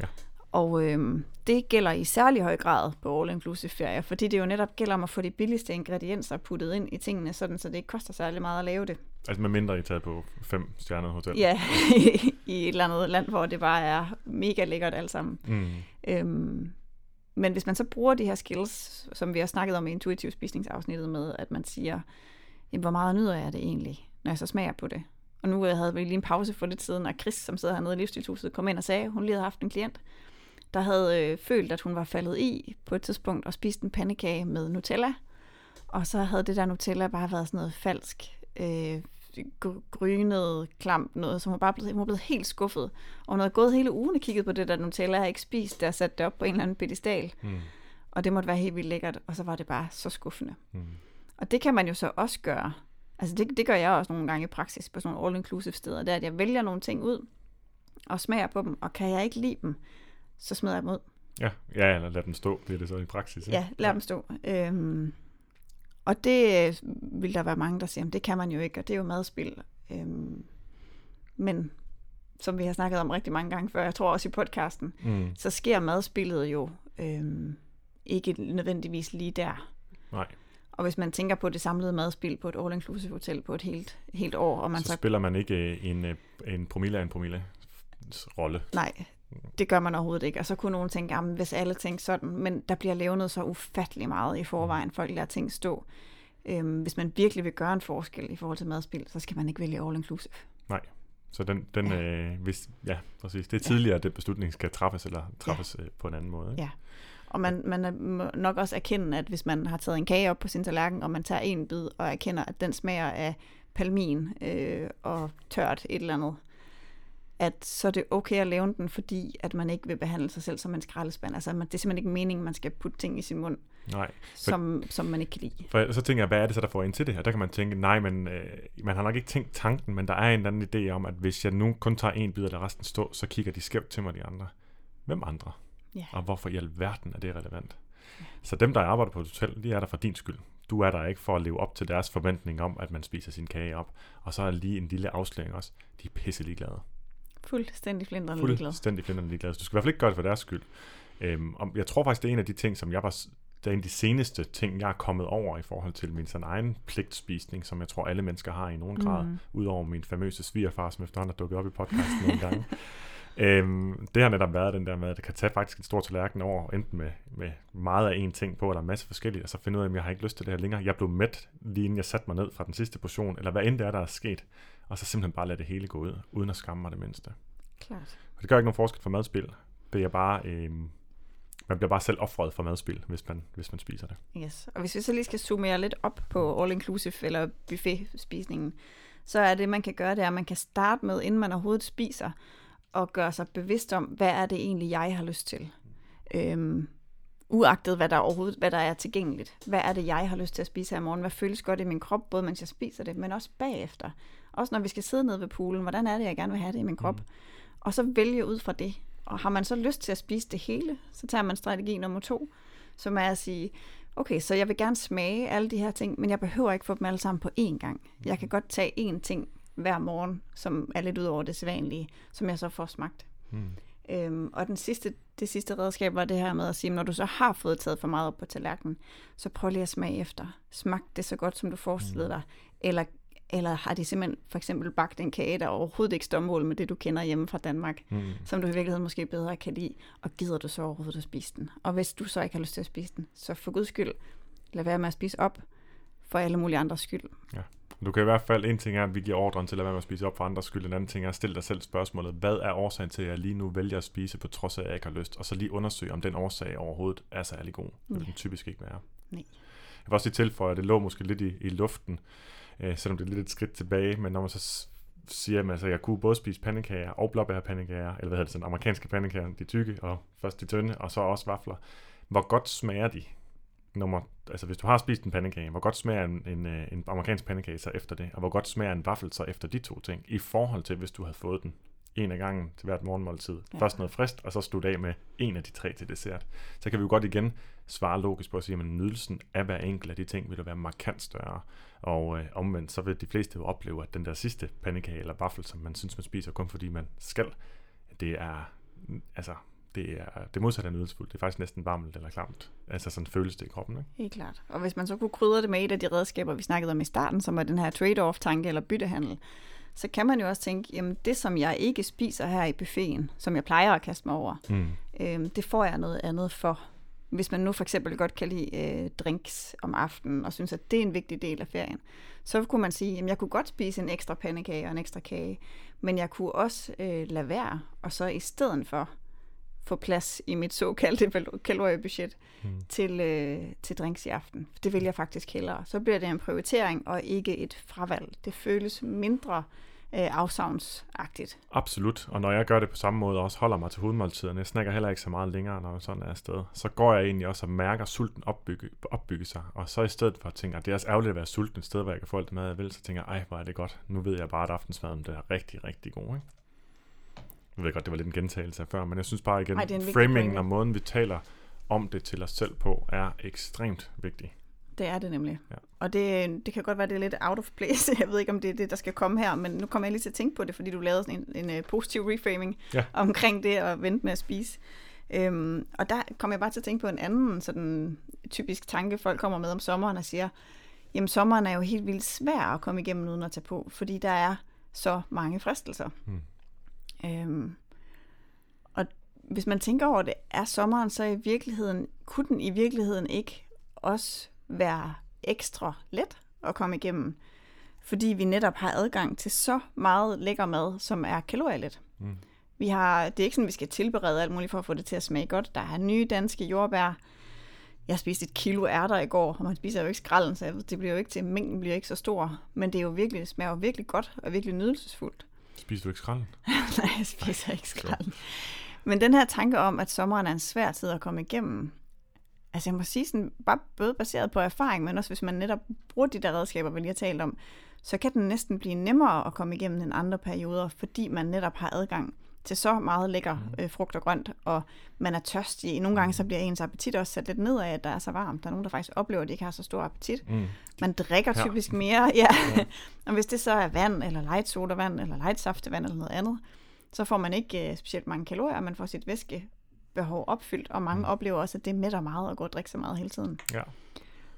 S3: Ja. Og øhm, det gælder i særlig høj grad på all inclusive ferier, fordi det jo netop gælder om at få de billigste ingredienser puttet ind i tingene, sådan så det ikke koster særlig meget at lave det.
S2: Altså med mindre I tager på fem stjernede hotel?
S3: Ja, i et eller andet land, hvor det bare er mega lækkert alt sammen. Mm. Øhm, men hvis man så bruger de her skills, som vi har snakket om i intuitiv spisningsafsnittet med, at man siger, hvor meget nyder jeg det egentlig, når jeg så smager på det. Og nu havde vi lige en pause for lidt siden, og Chris, som sidder hernede i livsstilshuset, kom ind og sagde, at hun lige havde haft en klient, der havde øh, følt, at hun var faldet i på et tidspunkt og spist en pandekage med Nutella. Og så havde det der Nutella bare været sådan noget falsk, øh, grynet, klamt noget, som hun bare blevet, hun var blevet helt skuffet. Og hun havde gået hele ugen og kigget på det der Nutella, jeg ikke spist, der satte det op på en eller anden pedestal. Mm. Og det måtte være helt vildt lækkert, og så var det bare så skuffende. Mm. Og det kan man jo så også gøre. Altså det, det gør jeg også nogle gange i praksis på sådan nogle all-inclusive steder, det er, at jeg vælger nogle ting ud og smager på dem, og kan jeg ikke lide dem, så smider jeg dem ud.
S2: Ja, ja eller lad dem stå, bliver det så i praksis. Ikke?
S3: Ja, lad dem stå. Øhm, og det øh, vil der være mange, der siger, det kan man jo ikke, og det er jo madspil. Øhm, men som vi har snakket om rigtig mange gange før, jeg tror også i podcasten,
S2: Mm.
S3: så sker madspillet jo øhm, ikke nødvendigvis lige der.
S2: Nej,
S3: Og hvis man tænker på det samlede madspil på et all-inclusive hotel på et helt, helt år, og man
S2: så
S3: så,
S2: spiller man ikke en, øh, en promille af en promille rolle.
S3: nej, det gør man overhovedet ikke. Og så kunne nogen tænke, jamen, hvis alle tænker sådan, men der bliver levnet så ufattelig meget i forvejen, folk lader ting stå. Øhm, hvis man virkelig vil gøre en forskel i forhold til madspil, så skal man ikke vælge all-inclusive.
S2: Så den, den øh, hvis, ja, præcis. Det er tidligere, at den beslutning skal træffes, eller træffes øh, på en anden måde. Ikke?
S3: Ja. Og man, man må nok også erkende, at hvis man har taget en kage op på sin tallerken, og man tager en bid og erkender, at den smager af palmin øh, og tørt et eller andet, at så er det okay at lave den, fordi at man ikke vil behandle sig selv som en skraldespand. Altså man, det er simpelthen ikke meningen, man skal putte ting i sin mund,
S2: Nej,
S3: som, som man ikke kan lide.
S2: for så tænker jeg, hvad er det så, der får ind til det her? Der kan man tænke, nej, men øh, man har nok ikke tænkt tanken, men der er en eller anden idé om, at hvis jeg nu kun tager en bid, og lader resten stå, så kigger de skævt til mig, de andre. Hvem andre?
S3: Ja.
S2: Og hvorfor i alverden er det relevant? Så dem, der arbejder på et hotel, de er der for din skyld. Du er der ikke for at leve op til deres forventning om, at man spiser sin kage op. Og så er lige en lille afsløring også. De er pisse ligeglade.
S3: Fuldstændig flindrende ligeglad.
S2: Fuldstændig flinderne ligeglade. Så du skal i hvert fald ikke gøre det for deres skyld. Øhm, og jeg tror faktisk, det er en af de ting, som jeg var... Det er en af de seneste ting, jeg er kommet over i forhold til min sådan egen pligtspisning, som jeg tror, alle mennesker har i nogen grad.
S3: Mm.
S2: Udover min famøse svigerfar, som efterhånden er dukket op i podcasten nogle gange. Øhm, det har netop været den der med, at det kan tage faktisk en stor tallerken over, enten med, med meget af en ting på, eller en masse forskelligt, og så finde ud af, om jeg har ikke lyst til det her længere. Jeg blev mæt, lige inden jeg satte mig ned fra den sidste portion, eller hvad end det er, der er sket, og så simpelthen bare lade det hele gå ud, uden at skamme mig det mindste.
S3: Klart.
S2: Og det gør ikke nogen forskel for madspil. Det er bare, øhm, man bliver bare selv offret for madspil, hvis man, hvis man spiser det.
S3: Yes. Og hvis vi så lige skal zoomere lidt op på all-inclusive eller buffetspisningen, så er det, man kan gøre, det er, at man kan starte med, inden man overhovedet spiser, og gøre sig bevidst om, hvad er det egentlig, jeg har lyst til. Øhm, uagtet hvad der overhovedet hvad der er tilgængeligt. Hvad er det, jeg har lyst til at spise her i morgen? Hvad føles godt i min krop, både mens jeg spiser det, men også bagefter. Også når vi skal sidde nede ved poolen, hvordan er det, jeg gerne vil have det i min krop? Mm. Og så vælge ud fra det. Og har man så lyst til at spise det hele, så tager man strategi nummer to, som er at sige, okay, så jeg vil gerne smage alle de her ting, men jeg behøver ikke få dem alle sammen på én gang. Jeg kan godt tage én ting hver morgen, som er lidt ud over det sædvanlige, som jeg så får smagt.
S2: Mm.
S3: Øhm, og den sidste, det sidste redskab var det her med at sige, når du så har fået taget for meget op på tallerkenen, så prøv lige at smage efter. Smag det så godt, som du forestillede dig. Eller, eller har de simpelthen for eksempel bagt en kage, der overhovedet ikke står mål med det, du kender hjemme fra Danmark,
S2: Mm.
S3: som du i virkeligheden måske bedre kan lide, og gider du så overhovedet at spise den? Og hvis du så ikke har lyst til at spise den, så for guds skyld, lad være med at spise op, for alle mulige andres skyld.
S2: Du kan i hvert fald, en ting er, at vi giver ordren til at lade være med at spise op for andres skyld. En anden ting er at stille dig selv spørgsmålet, hvad er årsagen til, at jeg lige nu vælger at spise, på trods af, at jeg ikke har lyst? Og så lige undersøge, om den årsag overhovedet er særlig god. Det vil
S3: Ja.
S2: den typisk ikke være.
S3: Nej.
S2: Jeg vil også lige tilføje, at det lå måske lidt i, i luften, øh, selvom det er lidt et skridt tilbage, men når man så siger, at altså, jeg kunne både spise pandekager og blåbærpandekager, eller hvad hedder det, sådan amerikanske pandekager, de tykke, og først de tynde, og så også vafler. Hvor godt smager de? Nummer, altså hvis du har spist en pandekage, hvor godt smager en, en, øh, en amerikansk pandekage så efter det, og hvor godt smager en vaffel så efter de to ting, i forhold til hvis du havde fået den en af gangen til hvert morgenmåltid.
S3: Ja.
S2: Først noget frist, og så slutte af med en af de tre til dessert. Så kan vi jo godt igen svare logisk på at sige, at nydelsen af hver enkelt af de ting vil være markant større. Og øh, omvendt, så vil de fleste jo opleve, at den der sidste pandekage eller vaffel, som man synes, man spiser kun fordi man skal, det er, altså, det er det modsatte af nydelsesfuldt. Det er faktisk næsten varmt eller klamt. Altså sådan føles det i kroppen, ikke?
S3: Helt klart. Og hvis man så kunne krydre det med et af de redskaber, vi snakkede om i starten, som er den her trade-off-tanke eller byttehandel, så kan man jo også tænke, jamen det, som jeg ikke spiser her i buffeten, som jeg plejer at kaste mig over,
S2: Mm.
S3: øhm, det får jeg noget andet for. Hvis man nu for eksempel godt kan lide øh, drinks om aftenen, og synes, at det er en vigtig del af ferien, så kunne man sige, at jeg kunne godt spise en ekstra pandekage og en ekstra kage, men jeg kunne også øh, lade være, og så i stedet for få plads i mit såkaldte kal- kaloriebudget
S2: Mm.
S3: til, øh, til drinks i aften. Det vil jeg faktisk hellere. Så bliver det en prioritering og ikke et fravalg. Det føles mindre øh, afsavnsagtigt.
S2: Absolut, og når jeg gør det på samme måde, og også holder mig til hovedmåltiderne, jeg snakker heller ikke så meget længere, når jeg sådan er afsted, så går jeg egentlig også og mærker sulten opbygge, opbygge sig, og så i stedet for at tænke, at det er også ærgerligt at være sulten et sted, hvor jeg kan få alt det mad, jeg vil, så tænker jeg, ej, hvor er det godt, nu ved jeg bare, at aftensmaden det er rigtig, rigtig god, ikke? Jeg ved godt, det var lidt en gentagelse af før, men jeg synes bare igen,
S3: Ej,
S2: framingen og måden, vi taler om det til os selv på, er ekstremt vigtig.
S3: Det er det nemlig.
S2: Ja.
S3: Og det, det kan godt være, det er lidt out of place. Jeg ved ikke, om det er det, der skal komme her, men nu kommer jeg lige til at tænke på det, fordi du lavede sådan en, en uh, positiv reframing
S2: Ja.
S3: omkring det at vente med at spise. Øhm, og der kommer jeg bare til at tænke på en anden sådan typisk tanke, folk kommer med om sommeren og siger, jamen sommeren er jo helt vildt svær at komme igennem uden at tage på, fordi der er så mange fristelser.
S2: Mm.
S3: Øhm, og hvis man tænker over det, er sommeren så i virkeligheden, kunne den i virkeligheden ikke også være ekstra let at komme igennem? Fordi vi netop har adgang til så meget lækker mad, som er kalorielet.
S2: Mm.
S3: Vi har, det er ikke sådan, at vi skal tilberede alt muligt for at få det til at smage godt. Der er nye danske jordbær. Jeg spiste et kilo ærter i går, og man spiser jo ikke skralden, så det bliver jo ikke til, mængden bliver ikke så stor. Men det er jo virkelig, det smager jo virkelig godt og virkelig nydelsesfuldt.
S2: Spiser du ikke skralden?
S3: Nej, jeg spiser ikke skrald. Men den her tanke om, at sommeren er en svær tid at komme igennem, altså jeg må sige sådan, bare både baseret på erfaring, men også hvis man netop bruger de der redskaber, vi lige har talt om, så kan den næsten blive nemmere at komme igennem end andre perioder, fordi man netop har adgang til så meget lækker øh, frugt og grønt, og man er tørstig. Nogle gange så bliver ens appetit også sat lidt ned af, at der er så varmt. Der er nogen, der faktisk oplever, at de ikke har så stor appetit.
S2: Mm.
S3: Man drikker
S2: Ja.
S3: typisk mere, ja. og hvis det så er vand, eller light sodavand, eller light saftevand, eller noget andet, så får man ikke øh, specielt mange kalorier, man får sit væskebehov opfyldt, og mange
S2: Mm.
S3: oplever også, at det mætter meget at gå og drikke så meget hele tiden.
S2: Ja.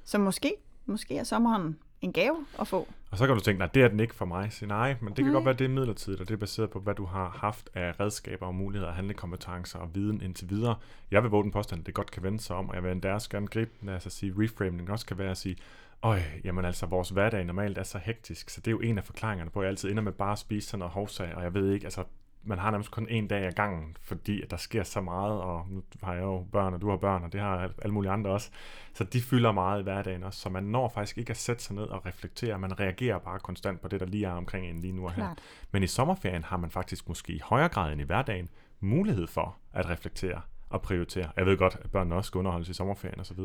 S3: Så måske, måske er sommeren en gave at få.
S2: Og så kan du tænke, nej, det er den ikke for mig. Så nej, men det kan
S3: Nej.
S2: godt være, det er midlertidigt, og det er baseret på, hvad du har haft af redskaber og muligheder, handlekompetencer og viden indtil videre. Jeg vil våge den påstand, at det godt kan vende sig om, og jeg vil endda også gerne gribe den, altså sige, reframing også kan være at sige, Øj, jamen altså, vores hverdag normalt er så hektisk, så det er jo en af forklaringerne på, at jeg altid ender med bare at spise sådan noget hovsag, og jeg ved ikke, altså, man har nærmest kun en dag ad gangen, fordi der sker så meget, og nu har jeg jo børn, og du har børn, og det har alle mulige andre også. Så de fylder meget i hverdagen også, så man når faktisk ikke at sætte sig ned og reflektere, man reagerer bare konstant på det, der lige er omkring en lige nu og her.
S3: Klart.
S2: Men i sommerferien har man faktisk måske i højere grad end i hverdagen mulighed for at reflektere og prioritere. Jeg ved godt, at børnene også skal underholdes i sommerferien osv.,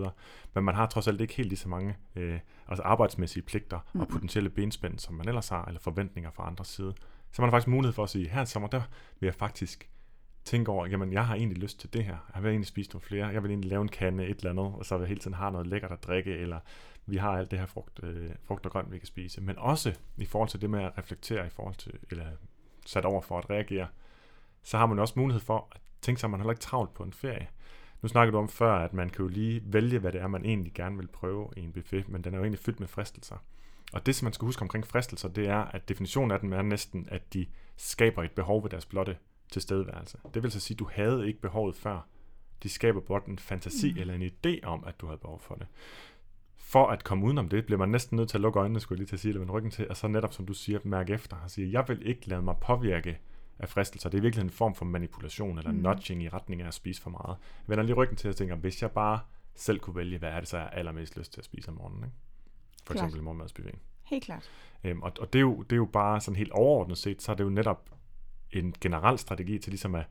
S2: men man har trods alt ikke helt lige så mange øh, altså arbejdsmæssige pligter og
S3: Mhm.
S2: potentielle benspænd, som man ellers har, eller forventninger fra andres side. Så man har faktisk mulighed for at sige, her i sommer, der vil jeg faktisk tænke over, jamen jeg har egentlig lyst til det her. Jeg vil egentlig spise nogle flere. Jeg vil egentlig lave en kande et eller andet, og så vil jeg hele tiden have noget lækkert at drikke, eller vi har alt det her frugt, øh, frugt og grønt, vi kan spise. Men også i forhold til det med at reflektere i forhold til, eller sat over for at reagere, så har man også mulighed for at tænke sig, at man heller ikke travlt på en ferie. Nu snakkede du om før, at man kan jo lige vælge, hvad det er, man egentlig gerne vil prøve i en buffet, men den er jo egentlig fyldt med fristelser. Og det, som man skal huske omkring fristelser, det er, at definitionen af dem er næsten, at de skaber et behov ved deres blotte tilstedeværelse. Det vil så sige, at du havde ikke behovet før. De skaber blot en fantasi mm. eller en idé om, at du havde behov for det. For at komme udenom det, bliver man næsten nødt til at lukke øjnene, skulle jeg lige til at sige det, men ryggen til, og så netop, som du siger, mærke efter og sige, jeg vil ikke lade mig påvirke af fristelser. Det er virkelig en form for manipulation eller mm. Nudging i retning af at spise for meget. Jeg vender lige ryggen til at tænke, hvis jeg bare selv kunne vælge, hvad er det så, jeg har allermest lyst til at spise om morgenen. Ikke? For
S3: Klart.
S2: eksempel morgenmadsbuffeten.
S3: Helt klart.
S2: Øhm, og og det, er jo, det er jo bare sådan helt overordnet set, så er det jo netop en generel strategi til ligesom at,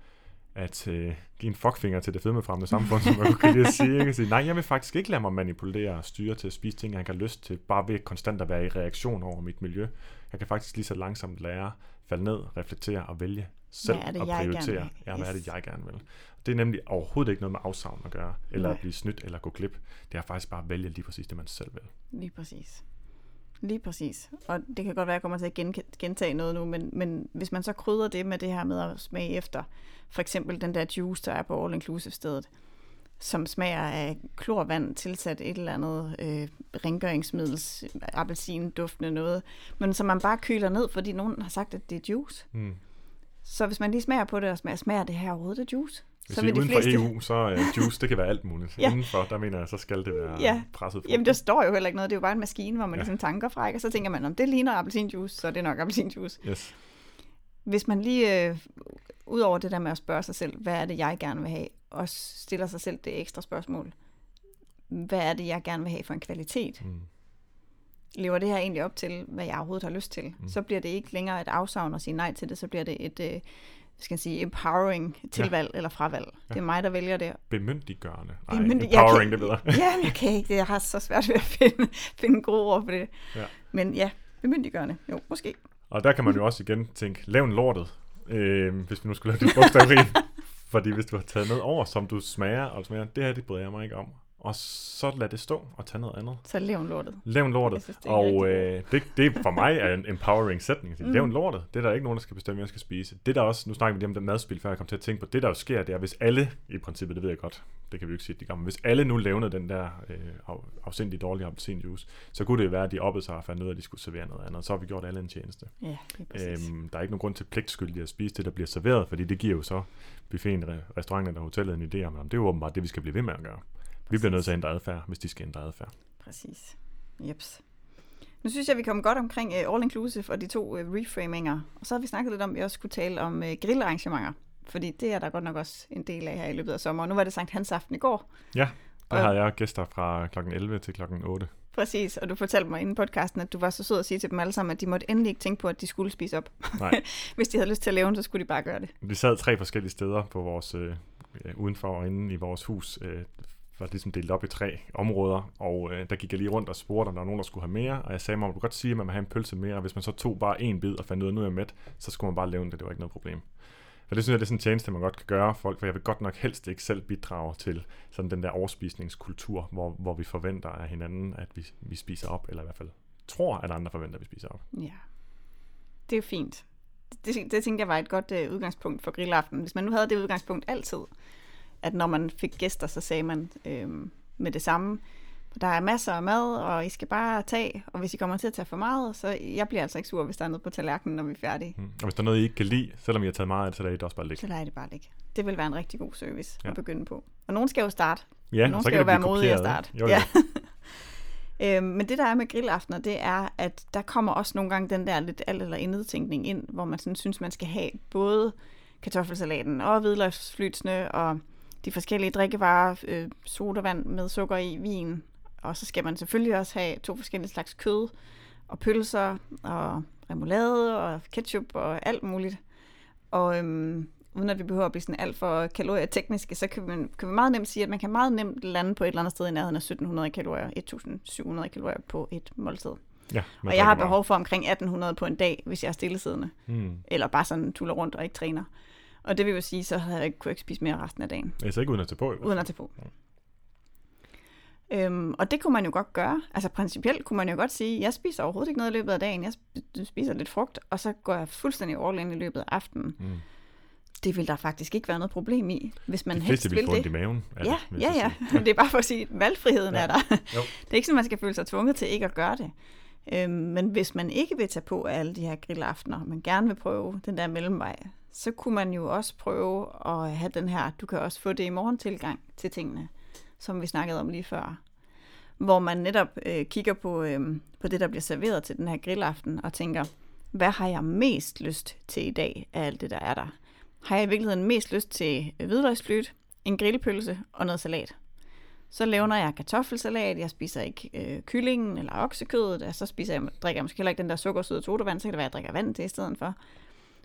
S2: at øh, give en fuckfinger til det fedmefremmede samfund, som man kan lide at sige. Ikke? Sige, nej, jeg vil faktisk ikke lade mig manipulere og styre til at spise ting, jeg ikke har lyst til, bare ved konstant at være i reaktion over mit miljø. Jeg kan faktisk lige så langsomt lære, falde ned, reflektere og vælge selv
S3: Hvad er det,
S2: at
S3: jeg gerne
S2: prioritere.
S3: vil?
S2: Ja, hvad er det, jeg gerne vil? Det er nemlig overhovedet ikke noget med afsavn at gøre, eller
S3: Nej.
S2: at blive snydt eller gå glip. Det er faktisk bare at vælge lige præcis det, man selv vil.
S3: Lige præcis. Lige præcis. Og det kan godt være, at jeg kommer til at gen- gentage noget nu, men, men hvis man så krydder det med det her med at smage efter, for eksempel den der juice, der er på All Inclusive stedet, som smager af klorvand tilsat et eller andet øh, rengøringsmiddels, appelsin duftende noget, men som man bare køler ned, fordi nogen har sagt, at det er juice.
S2: Mm.
S3: Så hvis man lige smager på det og smager, smager det her overhovedet af juice?
S2: Hvis
S3: så
S2: vi er
S3: vil de
S2: uden
S3: fleste...
S2: for EU, så uh, juice, det kan være alt muligt.
S3: Ja.
S2: Indenfor, der mener jeg, så skal det være
S3: Ja.
S2: presset frugt.
S3: Jamen, der står jo heller ikke noget. Det er jo bare en maskine, hvor man
S2: ja.
S3: ligesom tanker fra, ikke? og så tænker man, om det ligner appelsinjuice, så er det nok appelsinjuice.
S2: Yes.
S3: Hvis man lige, øh, ud over det der med at spørge sig selv, hvad er det, jeg gerne vil have, og stiller sig selv det ekstra spørgsmål, hvad er det, jeg gerne vil have for en kvalitet?
S2: Mm.
S3: lever det her egentlig op til, hvad jeg overhovedet har lyst til, mm. så bliver det ikke længere et afsavn at sige nej til det, så bliver det et, øh, skal jeg sige, empowering tilvalg ja. eller fravalg. Ja. Det er mig, der vælger det.
S2: Bemyndiggørende. Nej,
S3: Bemyndig-
S2: empowering,
S3: jeg
S2: det bedre.
S3: ja, jeg kan ikke. Jeg har så svært ved at finde, finde gode ord for det.
S2: Ja.
S3: Men ja, bemyndiggørende. Jo, måske.
S2: Og der kan man jo også igen tænke, lav en lortet, øh, hvis vi nu skulle lave det bogstaveri. Fordi hvis du har taget noget over, som du smager, og smager, det her, det bryder jeg mig ikke om. Og så lad det stå og tage noget andet.
S3: Så lev en lortet. Jeg
S2: lortet.
S3: synes, det er
S2: og øh, det, det for mig er en empowering sætning. Mm. Lav en lortet. Det er der ikke nogen, der skal bestemme, hvad jeg skal spise. Det der også, nu snakker vi lige om det madspil, før jeg kom til at tænke på, det der jo sker, det er, hvis alle, i princippet, det ved jeg godt, det kan vi jo ikke sige, de men hvis alle nu lavede den der øh, af, afsindig dårlige appelsinjuice, så kunne det jo være, at de oppede sig og fandt ud af, at de skulle servere noget andet. Så har vi gjort alle en tjeneste.
S3: Ja, præcis.
S2: Øhm, der er ikke nogen grund til pligtskyldigt at spise det, der bliver serveret, fordi det giver jo så buffeten, re- restauranten eller hotellet en idé om, det er jo åbenbart det, vi skal blive ved med at gøre. Vi bliver nødt til at ændre adfærd, hvis de skal ændre adfærd.
S3: Præcis. Jeps. Nu synes jeg, vi kom godt omkring uh, All Inclusive og de to uh, reframinger. Og så har vi snakket lidt om, at vi også skulle tale om uh, grillarrangementer. Fordi det er der godt nok også en del af her i løbet af sommeren. Nu var det Sankt Hans aften i går.
S2: Ja, der
S3: Og-
S2: havde jeg gæster fra kl. 11 til kl. 8.
S3: Præcis, og du fortalte mig inden podcasten, at du var så sød at sige til dem alle sammen, at de måtte endelig ikke tænke på, at de skulle spise op.
S2: Nej,
S3: Hvis de havde lyst til at lave den, så skulle de bare gøre det.
S2: vi sad tre forskellige steder på vores, øh, udenfor og inde i vores hus. Øh, var ligesom delt op i tre områder, og øh, der gik jeg lige rundt og spurgte, om der var nogen, der skulle have mere, og jeg sagde mig, du godt sige, at man vil have en pølse mere, og hvis man så tog bare en bid og fandt ud af, at nu er jeg mæt, så skulle man bare lave det, det var ikke noget problem. For det synes jeg, det er sådan en tjeneste, man godt kan gøre folk, for jeg vil godt nok helst ikke selv bidrage til sådan den der overspisningskultur, hvor, hvor vi forventer af hinanden, at vi, vi spiser op, eller i hvert fald tror, at andre forventer, at vi spiser op.
S3: Ja. Det er fint. Det, det tænkte jeg var et godt øh, udgangspunkt for grillaften. Hvis man nu havde det udgangspunkt altid, at når man fik gæster, så sagde man øhm, med det samme, der er masser af mad, og I skal bare tage, og hvis I kommer til at tage for meget, så jeg bliver altså ikke sur, hvis der er noget på tallerkenen, når vi er færdige.
S2: Mm. Og hvis der er noget, I ikke kan lide, selvom I har taget meget af det, så lader I det også bare ligge.
S3: Så lader jeg det bare ligge. Det vil være en rigtig god service
S2: Ja.
S3: at begynde på. Og nogen skal jo starte.
S2: Ja,
S3: Nogen
S2: og så
S3: skal jo være modige at starte.
S2: Jo, jo.
S3: Ja. øhm, men det der er med grillaftener, det er, at der kommer også nogle gange den der lidt alt eller intet tænkning ind, hvor man sådan synes, man skal have både kartoffelsalaten og hvidløgsflytsene og de forskellige drikkevarer, øh, sodavand med sukker i, vin, og så skal man selvfølgelig også have to forskellige slags kød og pølser og remoulade og ketchup og alt muligt. Og øhm, uden at vi behøver at blive sådan alt for kalorietekniske, så kan, man, kan vi meget nemt sige, at man kan meget nemt lande på et eller andet sted i nærheden af 1700 kalorier, 1700 kalorier på et måltid.
S2: Ja,
S3: Og jeg har behov for omkring 1800 på en dag, hvis jeg er stillesiddende,
S2: Mm.
S3: eller bare sådan tuller rundt og ikke træner. Og det vil jo sige, så havde jeg ikke, kunne ikke spise mere resten af dagen,
S2: Altså ikke uden at tage på. i
S3: uden at tage på. Øhm, og det kunne man jo godt gøre. Altså principielt kunne man jo godt sige, jeg spiser overhovedet ikke noget i løbet af dagen. Jeg sp- spiser lidt frugt, og så går jeg fuldstændig all in i løbet af aftenen.
S2: Mm.
S3: Det vil der faktisk ikke være noget problem i, hvis man helst
S2: vil
S3: det.
S2: ondt i maven.
S3: Ja,
S2: det,
S3: ja, ja.
S2: så
S3: det er bare for at sige, at valgfriheden
S2: Ja.
S3: er der.
S2: Jo.
S3: Det er ikke sådan, man skal føle sig tvunget til ikke at gøre det. Øhm, men hvis man ikke vil tage på alle de her grillaftener, men gerne vil prøve den der mellemvej, så kunne man jo også prøve at have den her, du kan også få det i morgen tilgang til tingene, som vi snakkede om lige før. Hvor man netop øh, kigger på, øh, på det, der bliver serveret til den her grillaften, og tænker, hvad har jeg mest lyst til i dag af alt det, der er der? Har jeg i virkeligheden mest lyst til hvidløgsflyt, en grillpølse og noget salat? Så laver jeg kartoffelsalat, jeg spiser ikke øh, kyllingen eller oksekødet, og så spiser jeg, drikker jeg måske heller ikke den der sukkersøde todavand, så kan det være, at jeg drikker vand til i stedet for.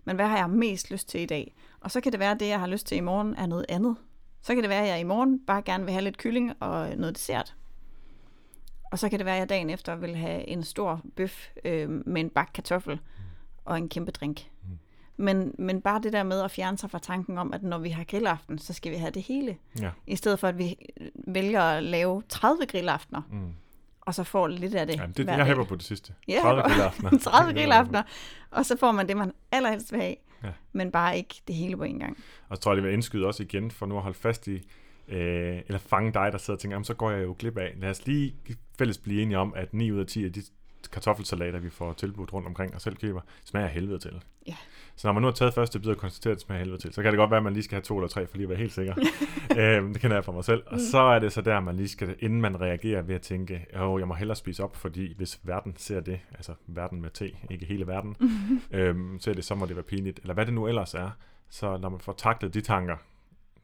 S3: Men hvad har jeg mest lyst til i dag? Og så kan det være, at det, jeg har lyst til i morgen, er noget andet. Så kan det være, at jeg i morgen bare gerne vil have lidt kylling og noget dessert. Og så kan det være, at jeg dagen efter vil have en stor bøf øh, med en bak kartoffel og en kæmpe drink. Men, men bare det der med at fjerne sig fra tanken om, at når vi har grillaften, så skal vi have det hele.
S2: Ja.
S3: I stedet for, at vi vælger at lave 30 grillaftener,
S2: Mm.
S3: Og så får lidt af det
S2: Jamen, det, jeg hæpper på det sidste.
S3: Ja,
S2: 30
S3: og-
S2: grillaftener.
S3: 30 grillaftener, og så får man det, man allerhelst vil have,
S2: Ja.
S3: men bare ikke det hele på en gang.
S2: Og så tror jeg, det vil indskyde også igen, for nu at holde fast i, øh, eller fange dig, der sidder og tænker, jamen, så går jeg jo glip af. Lad os lige fælles blive enige om, at 9 ud af 10 af de kartoffelsalater, vi får tilbudt rundt omkring og selv køber, smager helvede til.
S3: Ja.
S2: Så når man nu har taget første bid og konstateret, at det smager helvede til, så kan det godt være, at man lige skal have to eller tre, for lige at være helt sikker. øhm, det kender jeg for mig selv. Og så er det så der, man lige skal, inden man reagerer ved at tænke, åh, jeg må hellere spise op, fordi hvis verden ser det, altså verden med T, ikke hele verden, øhm, ser det, så må det være pinligt. Eller hvad det nu ellers er. Så når man får taklet de tanker,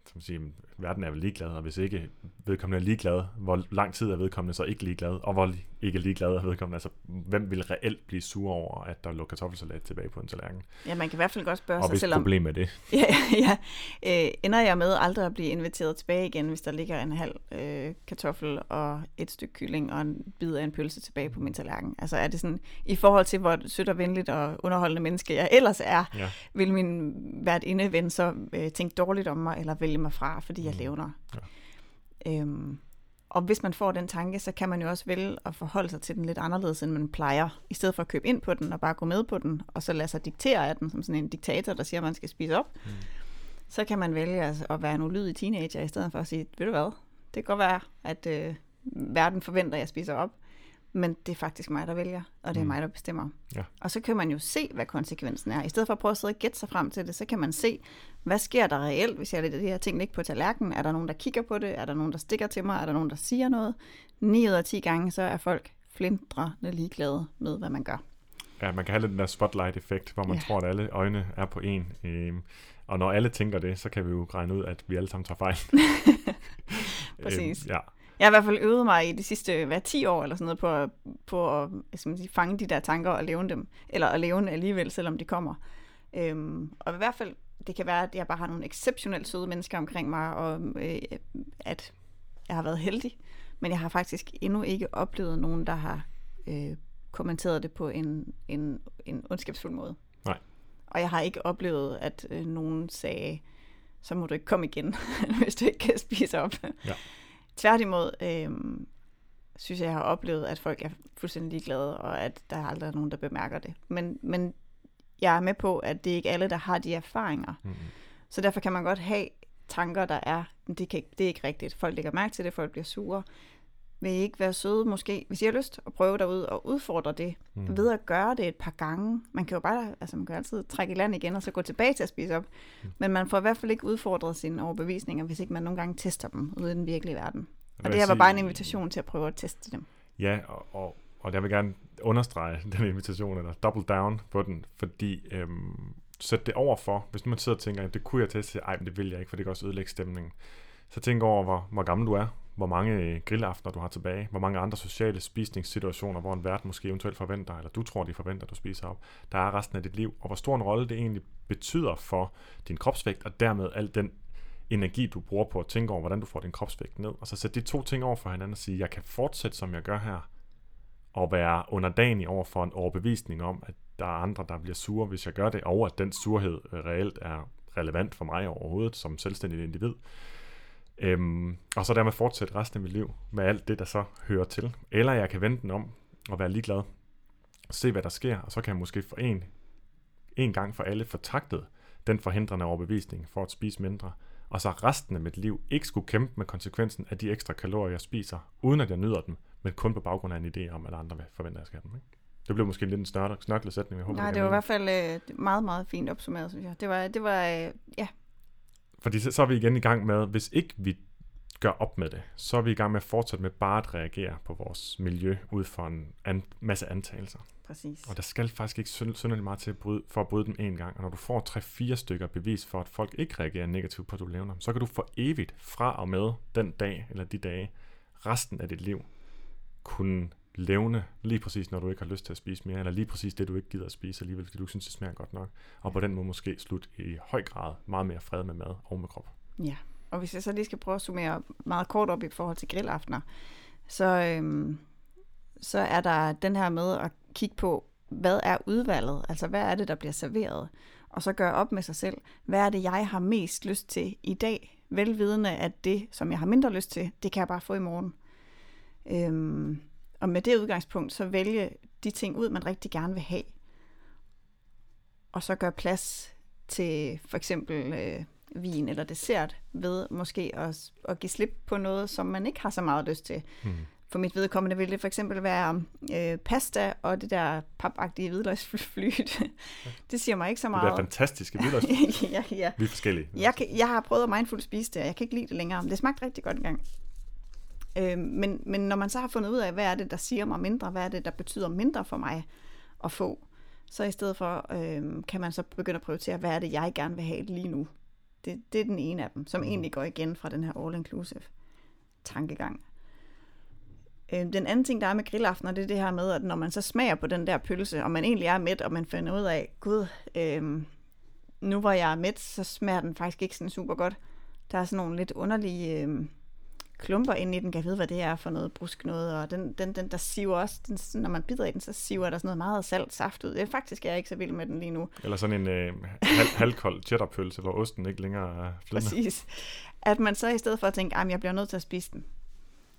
S2: som siger, verden er vel ligeglad, og hvis ikke vedkommende er ligeglad, hvor lang tid er vedkommende så ikke ligeglad, og hvor ikke ligeglad er vedkommende, altså hvem vil reelt blive sur over, at der lå kartoffelsalat tilbage på en tallerken?
S3: Ja, man kan i hvert fald godt spørge
S2: og
S3: sig selv om,
S2: problem er det.
S3: ja, ja, øh, ender jeg med aldrig at blive inviteret tilbage igen, hvis der ligger en halv øh, kartoffel og et stykke kylling og en bid af en pølse tilbage på min tallerken? Altså er det sådan, i forhold til hvor sødt og venligt og underholdende menneske jeg ellers er,
S2: Ja.
S3: vil min hvert ven så øh, tænke dårligt om mig, eller vælge mig fra, fordi jeg
S2: Mm.
S3: levner.
S2: Ja.
S3: Øhm, og hvis man får den tanke, så kan man jo også vælge at forholde sig til den lidt anderledes, end man plejer. I stedet for at købe ind på den og bare gå med på den, og så lade sig diktere af den, som sådan en diktator, der siger, at man skal spise op.
S2: Mm.
S3: Så kan man vælge altså at være en ulydig teenager, i stedet for at sige, ved du hvad, det kan godt være, at øh, verden forventer, at jeg spiser op, men det er faktisk mig, der vælger, og det er
S2: Mm.
S3: mig, der bestemmer.
S2: Ja.
S3: Og så kan man jo se, hvad konsekvensen er. I stedet for at prøve at sidde og gætte sig frem til det, så kan man se, hvad sker der reelt, hvis jeg lægger de her ting ikke på tallerkenen? Er der nogen, der kigger på det? Er der nogen, der stikker til mig? Er der nogen, der siger noget? 9 ud af 10 gange, så er folk flindrende ligeglade med, hvad man gør.
S2: Ja, man kan have lidt den der spotlight-effekt, hvor man
S3: ja.
S2: tror, at alle øjne er på en. Øhm, og når alle tænker det, så kan vi jo regne ud, at vi alle sammen tager fejl.
S3: Præcis.
S2: Øhm, ja,
S3: Jeg har i hvert fald øvet mig i de sidste hvad, 10 år eller sådan noget på, på at skal man sige, fange de der tanker og leve dem, eller at leve alligevel, selvom de kommer. Øhm, og i hvert fald, det kan være, at jeg bare har nogle exceptionelt søde mennesker omkring mig, og øh, at jeg har været heldig, men jeg har faktisk endnu ikke oplevet nogen, der har øh, kommenteret det på en, en, en ondskabsfuld måde.
S2: Nej.
S3: Og jeg har ikke oplevet, at øh, nogen sagde, så må du ikke komme igen, hvis du ikke kan spise op.
S2: Ja.
S3: Tværtimod øh, synes jeg, jeg har oplevet, at folk er fuldstændig ligeglade, og at der aldrig er nogen, der bemærker det. Men, men jeg er med på, at det er ikke alle, der har de erfaringer.
S2: mm,
S3: Så derfor kan man godt have tanker, der er, "Men det, kan det er ikke rigtigt. Folk lægger mærke til det, folk bliver sure. Vil I ikke være søde måske, hvis I har lyst at prøve derud og udfordre det,
S2: mm.
S3: ved at gøre det et par gange. Man kan jo bare, altså man kan altid trække i land igen, og så gå tilbage til at spise op.
S2: Mm.
S3: Men man får i hvert fald ikke udfordret sine overbevisninger, hvis ikke man nogle gange tester dem ude i den virkelige verden. Og det her var bare en invitation til at prøve at teste dem.
S2: Ja, og, og, og jeg vil gerne understrege den invitation, eller double down på den, fordi øhm, sæt det over for, hvis nu man sidder og tænker, "Jamen, det kunne jeg teste, ej, men det vil jeg ikke, for det kan også ødelægge stemningen. Så tænk over, hvor, hvor gammel du er, hvor mange øh, grillaftener du har tilbage, hvor mange andre sociale spisningssituationer, hvor en vært måske eventuelt forventer, eller du tror, de forventer, at du spiser op, der er resten af dit liv, og hvor stor en rolle det egentlig betyder for din kropsvægt, og dermed al den energi, du bruger på at tænke over, hvordan du får din kropsvægt ned, og så sætte de to ting over for hinanden og sige, jeg kan fortsætte, som jeg gør her, og være underdanig over for en overbevisning om, at der er andre, der bliver sure, hvis jeg gør det, og at den surhed øh, reelt er relevant for mig overhovedet som selvstændig individ. Øhm, og så dermed fortsætte resten af mit liv med alt det, der så hører til. Eller jeg kan vende den om og være ligeglad. Se, hvad der sker, og så kan jeg måske for en, en gang for alle fortagtet den forhindrende overbevisning for at spise mindre, og så resten af mit liv ikke skulle kæmpe med konsekvensen af de ekstra kalorier, jeg spiser, uden at jeg nyder dem, men kun på baggrund af en idé om, at andre vil forvente, at jeg skal have dem. Ikke? Det blev måske lidt en snørklet sætning, jeg håber,
S3: Nej,
S2: det
S3: var i hvert fald øh, meget, meget fint opsummeret, synes jeg. Det var, det var øh, ja,
S2: Fordi så, så er vi igen i gang med, hvis ikke vi gør op med det, så er vi i gang med at fortsætte med bare at reagere på vores miljø ud fra en an, masse antagelser.
S3: præcis.
S2: Og der skal faktisk ikke synd- synderligt meget til at bryde, for at bryde dem en gang. Og når du får 3-4 stykker bevis for, at folk ikke reagerer negativt på, at du levner, så kan du for evigt fra og med den dag eller de dage, resten af dit liv, kunne levende, lige præcis, når du ikke har lyst til at spise mere, eller lige præcis det, du ikke gider at spise alligevel, fordi du synes, det smager godt nok. Og på den måde måske slut i høj grad meget mere fred med mad og med krop.
S3: Ja, og hvis jeg så lige skal prøve at summere meget kort op i forhold til grillaftener, så, øhm, så er der den her med at kigge på, hvad er udvalget? Altså, hvad er det, der bliver serveret? Og så gøre op med sig selv, hvad er det, jeg har mest lyst til i dag? Velvidende, at det, som jeg har mindre lyst til, det kan jeg bare få i morgen. Øhm, og med det udgangspunkt, så vælge de ting ud, man rigtig gerne vil have. Og så gøre plads til for eksempel øh, vin eller dessert ved måske at, at give slip på noget, som man ikke har så meget lyst til.
S2: Hmm.
S3: For mit vedkommende vil det for eksempel være øh, pasta og det der papagtige hvidløgsflyt. det siger mig ikke så
S2: Det der
S3: meget.
S2: fantastiske hvidløg.
S3: ja, ja.
S2: Vi er forskellige.
S3: Jeg, kan, jeg har prøvet at mindful spise det, og jeg kan ikke lide det længere. Men det smagte rigtig godt engang. Øh, men, men når man så har fundet ud af, hvad er det, der siger mig mindre, hvad er det, der betyder mindre for mig at få, så i stedet for øh, kan man så begynde at prioritere, hvad er det, jeg gerne vil have lige nu. Det, det er den ene af dem, som egentlig går igen fra den her all-inclusive tankegang. Øh, den anden ting, der er med grillaftener, det er det her med, at når man så smager på den der pølse, og man egentlig er mæt, og man finder ud af, gud, øh, nu hvor jeg er mæt, så smager den faktisk ikke sådan super godt. Der er sådan nogle lidt underlige øh, klumper inde i den, kan jeg vide, hvad det er for noget brusk noget, og den, den, den der siver også, den, når man bider i den, så siver der sådan noget meget salt saft ud. Det, faktisk er jeg ikke så vild med den lige nu.
S2: Eller sådan en øh, halv, halvkold cheddarpølse, hvor osten ikke længere er flydende.
S3: Præcis. At man så i stedet for at tænke, at jeg bliver nødt til at spise den,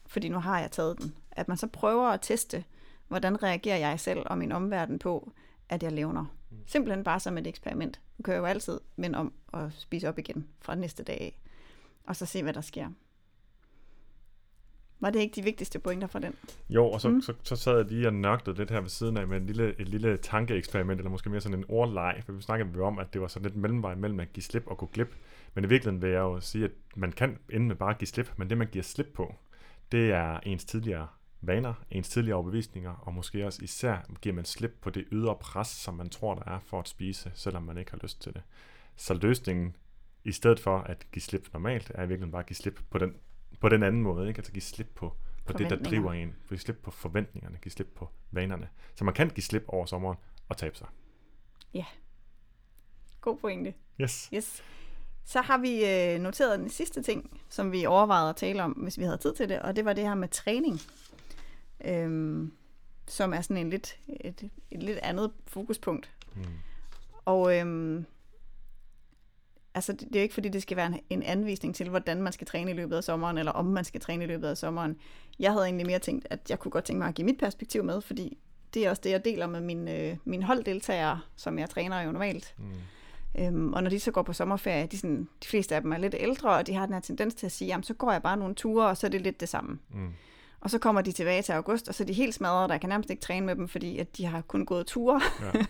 S3: fordi nu har jeg taget den, at man så prøver at teste, hvordan reagerer jeg selv og min omverden på, at jeg levner. Simpelthen bare som et eksperiment. Du kan jo altid vende om og spise op igen fra næste dag af, og så se, hvad der sker. Var det ikke de vigtigste pointer fra den?
S2: Jo, og så, mm. så, så sad jeg lige og nøgtede lidt her ved siden af med en lille, et lille tankeeksperiment, eller måske mere sådan en ordleg, for vi snakkede om, at det var sådan lidt mellemvej mellem at give slip og gå glip. Men i virkeligheden vil jeg jo sige, at man kan ende med bare at give slip, men det man giver slip på, det er ens tidligere vaner, ens tidligere overbevisninger, og måske også især giver man slip på det ydre pres, som man tror, der er for at spise, selvom man ikke har lyst til det. Så løsningen, i stedet for at give slip normalt, er i virkeligheden bare at give slip på den, på den anden måde, ikke? altså give slip på, på det, der driver en, give slip på forventningerne, give slip på vanerne. Så man kan give slip over sommeren og tabe sig.
S3: Ja. God pointe.
S2: Yes.
S3: Yes. Så har vi øh, noteret den sidste ting, som vi overvejede at tale om, hvis vi havde tid til det, og det var det her med træning, øhm, som er sådan en lidt, et, et lidt andet fokuspunkt. Mm. Og øhm, altså, det, det er jo ikke fordi, det skal være en, en anvisning til, hvordan man skal træne i løbet af sommeren, eller om man skal træne i løbet af sommeren. Jeg havde egentlig mere tænkt, at jeg kunne godt tænke mig at give mit perspektiv med, fordi det er også det, jeg deler med mine, øh, mine holddeltagere, som jeg træner jo normalt. Mm. Øhm, og når de så går på sommerferie, de, sådan, de fleste af dem er lidt ældre, og de har den her tendens til at sige, jamen så går jeg bare nogle ture, og så er det lidt det samme. Mm. Og så kommer de tilbage til august, og så er de helt smadrede, og jeg kan nærmest ikke træne med dem, fordi at de har kun gået ture. Ja.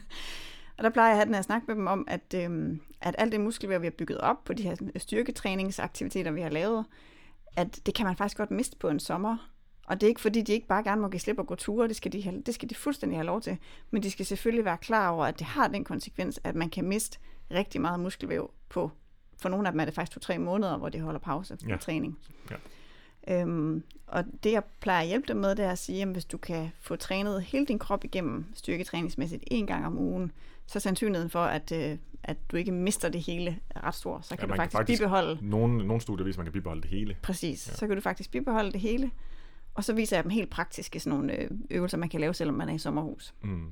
S3: og der plejer jeg at have den her snak med dem om, at, øhm, at alt det muskelvæv, vi har bygget op på de her styrketræningsaktiviteter, vi har lavet, at det kan man faktisk godt miste på en sommer. Og det er ikke fordi, de ikke bare gerne må give slip og gå ture, det skal, de have, det skal de fuldstændig have lov til. Men de skal selvfølgelig være klar over, at det har den konsekvens, at man kan miste rigtig meget muskelvæv på, for nogle af dem er det faktisk to-tre måneder, hvor de holder pause ja. træning. Ja. Øhm, og det jeg plejer at hjælpe dem med, det er at sige, at hvis du kan få trænet hele din krop igennem styrketræningsmæssigt en gang om ugen, så er sandsynligheden for, at, øh, at du ikke mister det hele er ret stor. Så kan ja, du faktisk, kan faktisk bibeholde...
S2: Nogle, nogle studier viser, at man kan bibeholde det hele.
S3: Præcis. Ja. Så kan du faktisk bibeholde det hele. Og så viser jeg dem helt praktiske sådan nogle øh, øvelser, man kan lave, selvom man er i sommerhus. Mm.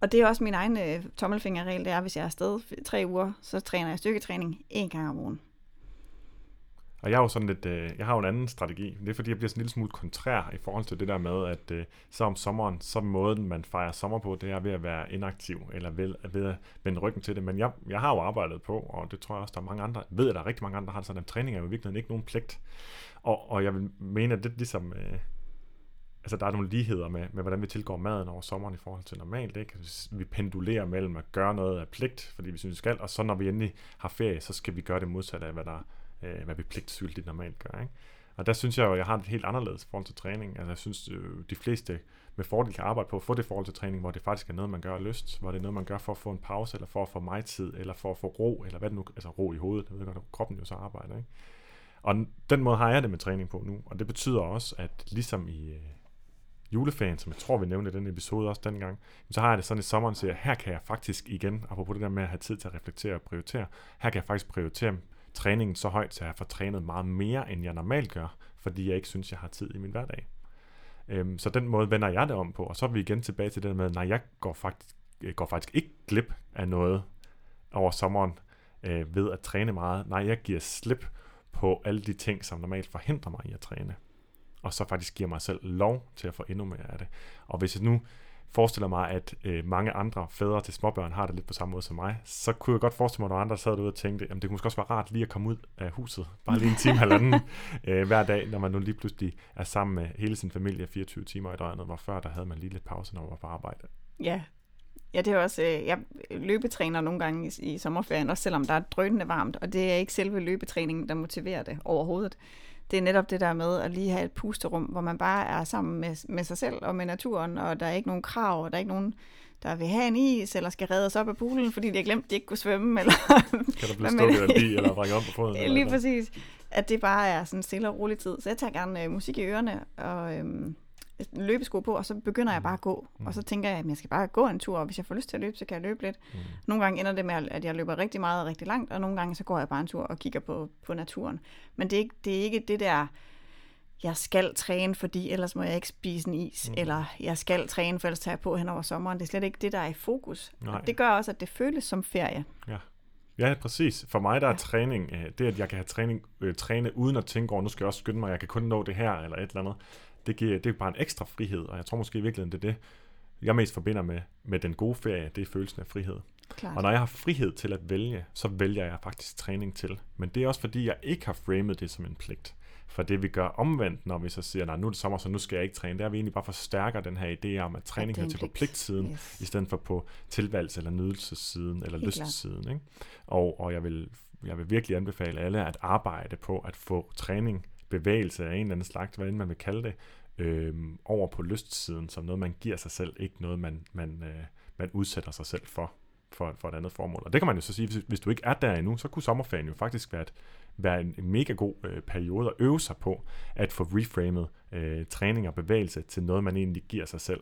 S3: Og det er også min egen øh, tommelfingerregel, det er, hvis jeg er afsted tre uger, så træner jeg styrketræning en gang om ugen.
S2: Og jeg har jo sådan lidt, øh, jeg har jo en anden strategi. Det er fordi, jeg bliver sådan en lille smule kontrær i forhold til det der med, at øh, så om sommeren, så måden man fejrer sommer på, det er ved at være inaktiv, eller ved, ved at vende ryggen til det. Men jeg, jeg har jo arbejdet på, og det tror jeg også, der er mange andre, ved at der er rigtig mange andre, der har sådan, at træning er jo virkelig ikke nogen pligt. Og, og jeg vil mene, at det ligesom, øh, altså der er nogle ligheder med, med, hvordan vi tilgår maden over sommeren i forhold til normalt. Ikke? Vi pendulerer mellem at gøre noget af pligt, fordi vi synes, vi skal, og så når vi endelig har ferie, så skal vi gøre det modsatte af, hvad, der, øh, hvad vi pligtsyldigt normalt gør. Ikke? Og der synes jeg jo, at jeg har et helt anderledes forhold til træning. Altså jeg synes, øh, de fleste med fordel kan arbejde på at få det forhold til træning, hvor det faktisk er noget, man gør af lyst, hvor det er noget, man gør for at få en pause, eller for at få mig tid, eller for at få ro, eller hvad det nu, altså ro i hovedet, jeg ved godt, at kroppen jo så arbejder. Ikke? Og den måde har jeg det med træning på nu, og det betyder også, at ligesom i, øh, juleferien, som jeg tror, vi nævnte i den episode også dengang, så har jeg det sådan i sommeren, så her kan jeg faktisk igen, apropos det der med at have tid til at reflektere og prioritere, her kan jeg faktisk prioritere træningen så højt, så jeg får trænet meget mere, end jeg normalt gør, fordi jeg ikke synes, jeg har tid i min hverdag. Øhm, så den måde vender jeg det om på, og så er vi igen tilbage til det med, nej, jeg går faktisk, øh, går faktisk ikke glip af noget over sommeren øh, ved at træne meget. Nej, jeg giver slip på alle de ting, som normalt forhindrer mig i at træne og så faktisk giver mig selv lov til at få endnu mere af det. Og hvis jeg nu forestiller mig, at øh, mange andre fædre til småbørn har det lidt på samme måde som mig, så kunne jeg godt forestille mig, at nogle andre sad derude og tænkte, at det kunne måske også være rart lige at komme ud af huset, bare lige en time halvanden øh, hver dag, når man nu lige pludselig er sammen med hele sin familie 24 timer i døgnet, hvor før der havde man lige lidt pause, når man var på arbejde.
S3: Ja, Ja, det er også, øh, jeg løbetræner nogle gange i, i sommerferien, også selvom der er drønende varmt, og det er ikke selve løbetræningen, der motiverer det overhovedet. Det er netop det der med at lige have et pusterum, hvor man bare er sammen med, med sig selv og med naturen, og der er ikke nogen krav, og der er ikke nogen, der vil have en is, eller skal reddes op af poolen, fordi de har glemt, at de ikke kunne svømme. Eller
S2: kan der blive stukket af eller række op på foden?
S3: Lige præcis. At det bare er sådan en stille og rolig tid. Så jeg tager gerne øh, musik i ørerne, og øhm, løbesko på, og så begynder jeg bare at gå. Mm. Og så tænker jeg, at jeg skal bare gå en tur, og hvis jeg får lyst til at løbe, så kan jeg løbe lidt. Mm. Nogle gange ender det med, at jeg løber rigtig meget og rigtig langt, og nogle gange så går jeg bare en tur og kigger på, på naturen. Men det er, ikke, det er ikke det der, jeg skal træne, fordi ellers må jeg ikke spise en is, mm. eller jeg skal træne, for ellers tager jeg på hen over sommeren. Det er slet ikke det, der er i fokus. Nej. Og det gør også, at det føles som ferie.
S2: Ja. Ja, præcis. For mig der er ja. træning, øh, det at jeg kan have træning, øh, træne uden at tænke over, nu skal jeg også skynde mig, jeg kan kun nå det her, eller et eller andet det, giver, det er bare en ekstra frihed, og jeg tror måske i virkeligheden, det er det, jeg mest forbinder med, med den gode ferie, det er følelsen af frihed. Klart. Og når jeg har frihed til at vælge, så vælger jeg faktisk træning til. Men det er også fordi, jeg ikke har framet det som en pligt. For det vi gør omvendt, når vi så siger, nej nu er det sommer, så nu skal jeg ikke træne, det er, at vi egentlig bare forstærker den her idé om, at træning hører til på pligtsiden, yes. i stedet for på tilvalgs- eller nydelsessiden, eller lystsiden. Ikke? Og, og jeg, vil, jeg vil virkelig anbefale alle at arbejde på at få træning bevægelse af en eller anden slags, hvad end man vil kalde det, øh, over på lystsiden, som noget, man giver sig selv, ikke noget, man, man, øh, man udsætter sig selv for, for, for et andet formål. Og det kan man jo så sige, hvis, hvis du ikke er der endnu, så kunne sommerferien jo faktisk være, et, være en, en mega god øh, periode at øve sig på, at få reframet øh, træning og bevægelse til noget, man egentlig giver sig selv,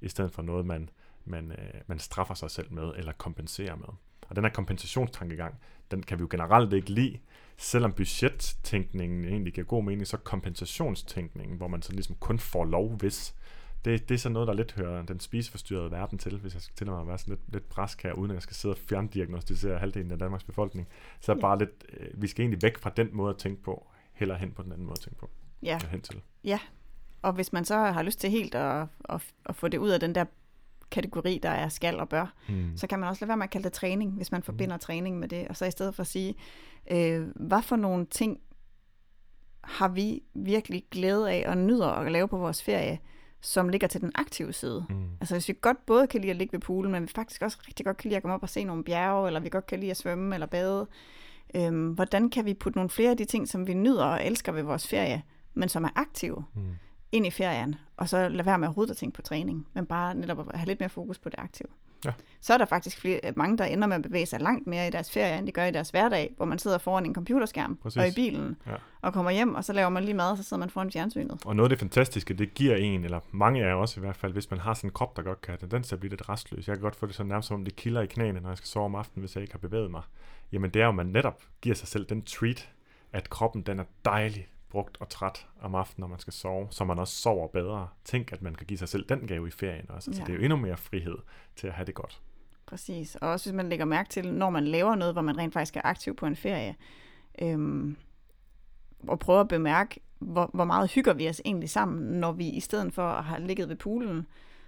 S2: i stedet for noget, man, man, øh, man straffer sig selv med, eller kompenserer med. Og den her kompensationstankegang, den kan vi jo generelt ikke lide, selvom budgettænkningen egentlig giver god mening, så kompensationstænkningen, hvor man så ligesom kun får lov, hvis det, det er så noget, der lidt hører den spiseforstyrrede verden til, hvis jeg skal til mig at være sådan lidt, lidt brask her, uden at jeg skal sidde og fjerndiagnostisere halvdelen af Danmarks befolkning. Så er ja. bare lidt, øh, vi skal egentlig væk fra den måde at tænke på, heller hen på den anden måde at tænke på.
S3: Ja.
S2: Hen til.
S3: Ja, og hvis man så har lyst til helt at, at, at få det ud af den der kategori, der er skal og bør, mm. så kan man også lade være med at kalde det træning, hvis man forbinder mm. træning med det. Og så i stedet for at sige, øh, hvad for nogle ting har vi virkelig glæde af og nyder at lave på vores ferie, som ligger til den aktive side. Mm. Altså hvis vi godt både kan lide at ligge ved poolen, men vi faktisk også rigtig godt kan lide at komme op og se nogle bjerge, eller vi godt kan lide at svømme eller bade, øhm, hvordan kan vi putte nogle flere af de ting, som vi nyder og elsker ved vores ferie, men som er aktive, mm ind i ferien, og så lade være med at og tænke på træning, men bare netop at have lidt mere fokus på det aktive. Ja. Så er der faktisk flere, mange, der ender med at bevæge sig langt mere i deres ferie, end de gør i deres hverdag, hvor man sidder foran en computerskærm Præcis. og i bilen, ja. og kommer hjem, og så laver man lige mad, og så sidder man foran fjernsynet.
S2: Og noget af det fantastiske, det giver en, eller mange af jer også i hvert fald, hvis man har sådan en krop, der godt kan have tendens til at blive lidt restløs. Jeg kan godt få det sådan nærmest som, det kilder i knæene, når jeg skal sove om aftenen, hvis jeg ikke har bevæget mig. Jamen det er jo, at man netop giver sig selv den treat, at kroppen den er dejlig, brugt og træt om aftenen, når man skal sove, så man også sover bedre. Tænk, at man kan give sig selv den gave i ferien også. Altså, ja. det er jo endnu mere frihed til at have det godt.
S3: Præcis. Og også hvis man lægger mærke til, når man laver noget, hvor man rent faktisk er aktiv på en ferie, øhm, og prøver at bemærke, hvor, hvor meget hygger vi os egentlig sammen, når vi i stedet for at have ligget ved poolen,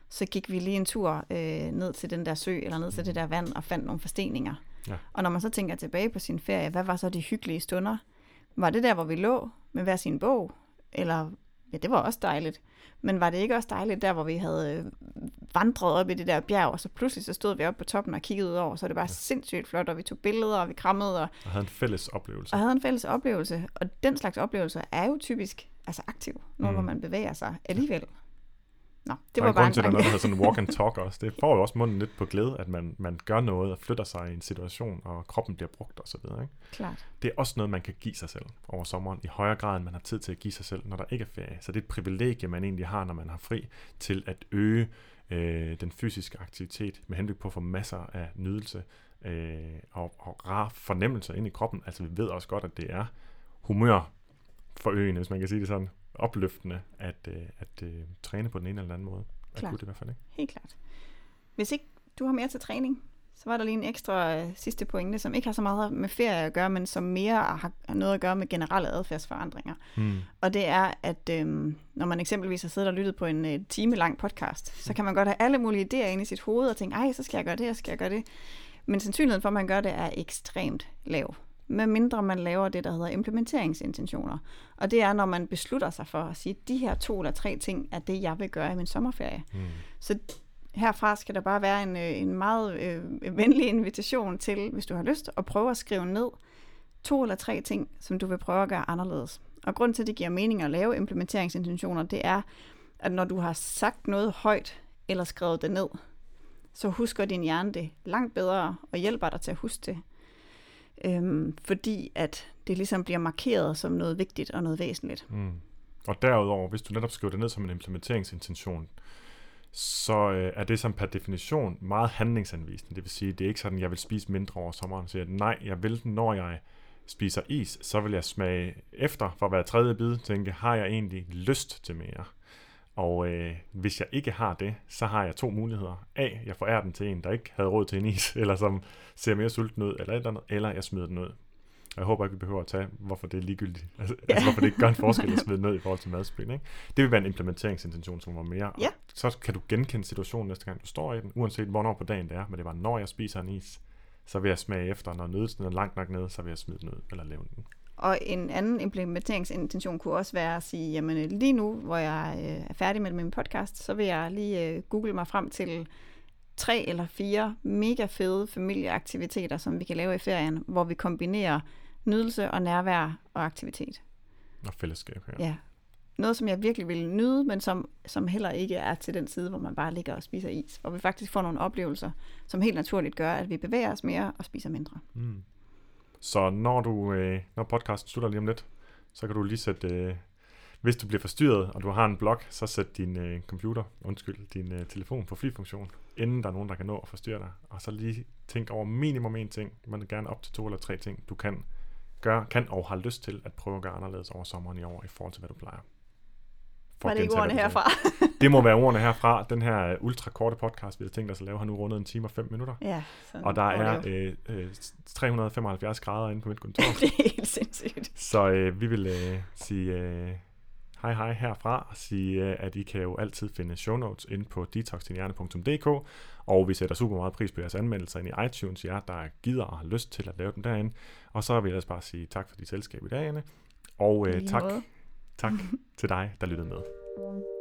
S3: så gik vi lige en tur øh, ned til den der sø, eller ned til det der vand, og fandt nogle forsteninger. Ja. Og når man så tænker tilbage på sin ferie, hvad var så de hyggelige stunder? Var det der, hvor vi lå med hver sin bog? Eller, ja, det var også dejligt. Men var det ikke også dejligt der, hvor vi havde øh, vandret op i det der bjerg, og så pludselig så stod vi oppe på toppen og kiggede ud over, så det var ja. sindssygt flot, og vi tog billeder, og vi krammede. Og,
S2: og havde en fælles oplevelse.
S3: Og havde en fælles oplevelse. Og den slags oplevelser er jo typisk altså aktiv, når mm. man bevæger sig alligevel. Ja.
S2: Nå, det var bare en til, der er noget, der hedder sådan walk and talk også. Det får jo også munden lidt på glæde, at man, man gør noget og flytter sig i en situation, og kroppen bliver brugt osv. Ikke?
S3: Klart.
S2: Det er også noget, man kan give sig selv over sommeren, i højere grad, end man har tid til at give sig selv, når der ikke er ferie. Så det er et privilegie, man egentlig har, når man har fri, til at øge øh, den fysiske aktivitet med henblik på at få masser af nydelse øh, og, og rar fornemmelser ind i kroppen. Altså vi ved også godt, at det er humør forøgende, hvis man kan sige det sådan, opløftende at, øh, at øh, træne på den ene eller anden måde.
S3: Klart.
S2: Det i hvert fald, ikke?
S3: Helt klart. Hvis ikke du har mere til træning, så var der lige en ekstra øh, sidste pointe, som ikke har så meget med ferie at gøre, men som mere har noget at gøre med generelle adfærdsforandringer. Hmm. Og det er, at øh, når man eksempelvis har siddet og lyttet på en øh, time lang podcast, så kan man godt have alle mulige idéer inde i sit hoved og tænke, ej, så skal jeg gøre det, og skal jeg gøre det. Men sandsynligheden for, at man gør det, er ekstremt lav med mindre man laver det, der hedder implementeringsintentioner. Og det er, når man beslutter sig for at sige, at de her to eller tre ting er det, jeg vil gøre i min sommerferie. Mm. Så herfra skal der bare være en, øh, en meget øh, venlig invitation til, hvis du har lyst, at prøve at skrive ned to eller tre ting, som du vil prøve at gøre anderledes. Og grund til, at det giver mening at lave implementeringsintentioner, det er, at når du har sagt noget højt eller skrevet det ned, så husker din hjerne det langt bedre og hjælper dig til at huske det. Øhm, fordi at det ligesom bliver markeret som noget vigtigt og noget væsentligt.
S2: Mm. Og derudover, hvis du netop skriver det ned som en implementeringsintention, så øh, er det som per definition meget handlingsanvisende. Det vil sige, det er ikke sådan, jeg vil spise mindre over sommeren. Så jeg, nej, jeg vil, når jeg spiser is, så vil jeg smage efter for hver tredje bid, tænke, har jeg egentlig lyst til mere? Og øh, hvis jeg ikke har det, så har jeg to muligheder. A, jeg forærer den til en, der ikke havde råd til en is, eller som ser mere sulten ud, eller et eller andet, eller jeg smider den ud. Og jeg håber ikke, vi behøver at tage, hvorfor det er ligegyldigt. Altså, ja. altså hvorfor det ikke gør en forskel at smide ud i forhold til madspil. Ikke? Det vil være en implementeringsintention, som var mere.
S3: Ja.
S2: Så kan du genkende situationen næste gang, du står i den, uanset hvornår på dagen det er. Men det var, når jeg spiser en is, så vil jeg smage efter. Når nødelsen er langt nok nede, så vil jeg smide den ud, eller lave den.
S3: Og en anden implementeringsintention kunne også være at sige, jamen lige nu, hvor jeg øh, er færdig med min podcast, så vil jeg lige øh, google mig frem til tre eller fire mega fede familieaktiviteter, som vi kan lave i ferien, hvor vi kombinerer nydelse og nærvær og aktivitet.
S2: Og fællesskab, ja.
S3: Ja. Noget, som jeg virkelig vil nyde, men som, som heller ikke er til den side, hvor man bare ligger og spiser is. Hvor vi faktisk får nogle oplevelser, som helt naturligt gør, at vi bevæger os mere og spiser mindre.
S2: Mm. Så når du, øh, når podcasten slutter lige om lidt, så kan du lige sætte, øh, hvis du bliver forstyrret, og du har en blog, så sæt din øh, computer, undskyld, din øh, telefon på fri-funktion, inden der er nogen, der kan nå at forstyrre dig. Og så lige tænk over minimum en ting, men gerne op til to eller tre ting, du kan gøre, kan og har lyst til at prøve at gøre anderledes over sommeren i år, i forhold til, hvad du plejer.
S3: For Var det ikke ordene herfra?
S2: det må være ordene herfra. Den her øh, ultra korte podcast, vi har tænkt os at lave, har nu rundet en time og fem minutter.
S3: Ja,
S2: og der er øh, øh, 375 grader inde på mit kontor.
S3: det er helt sindssygt.
S2: Så øh, vi vil øh, sige øh, hej hej herfra, og sige, øh, at I kan jo altid finde show notes inde på detoxdinhjerne.dk, og vi sætter super meget pris på jeres anmeldelser ind i iTunes, jer der gider og har lyst til at lave dem derinde. Og så vil jeg ellers bare sige tak for dit selskab i dag, Anne. Og øh, tak, tak til dig, der lyttede med.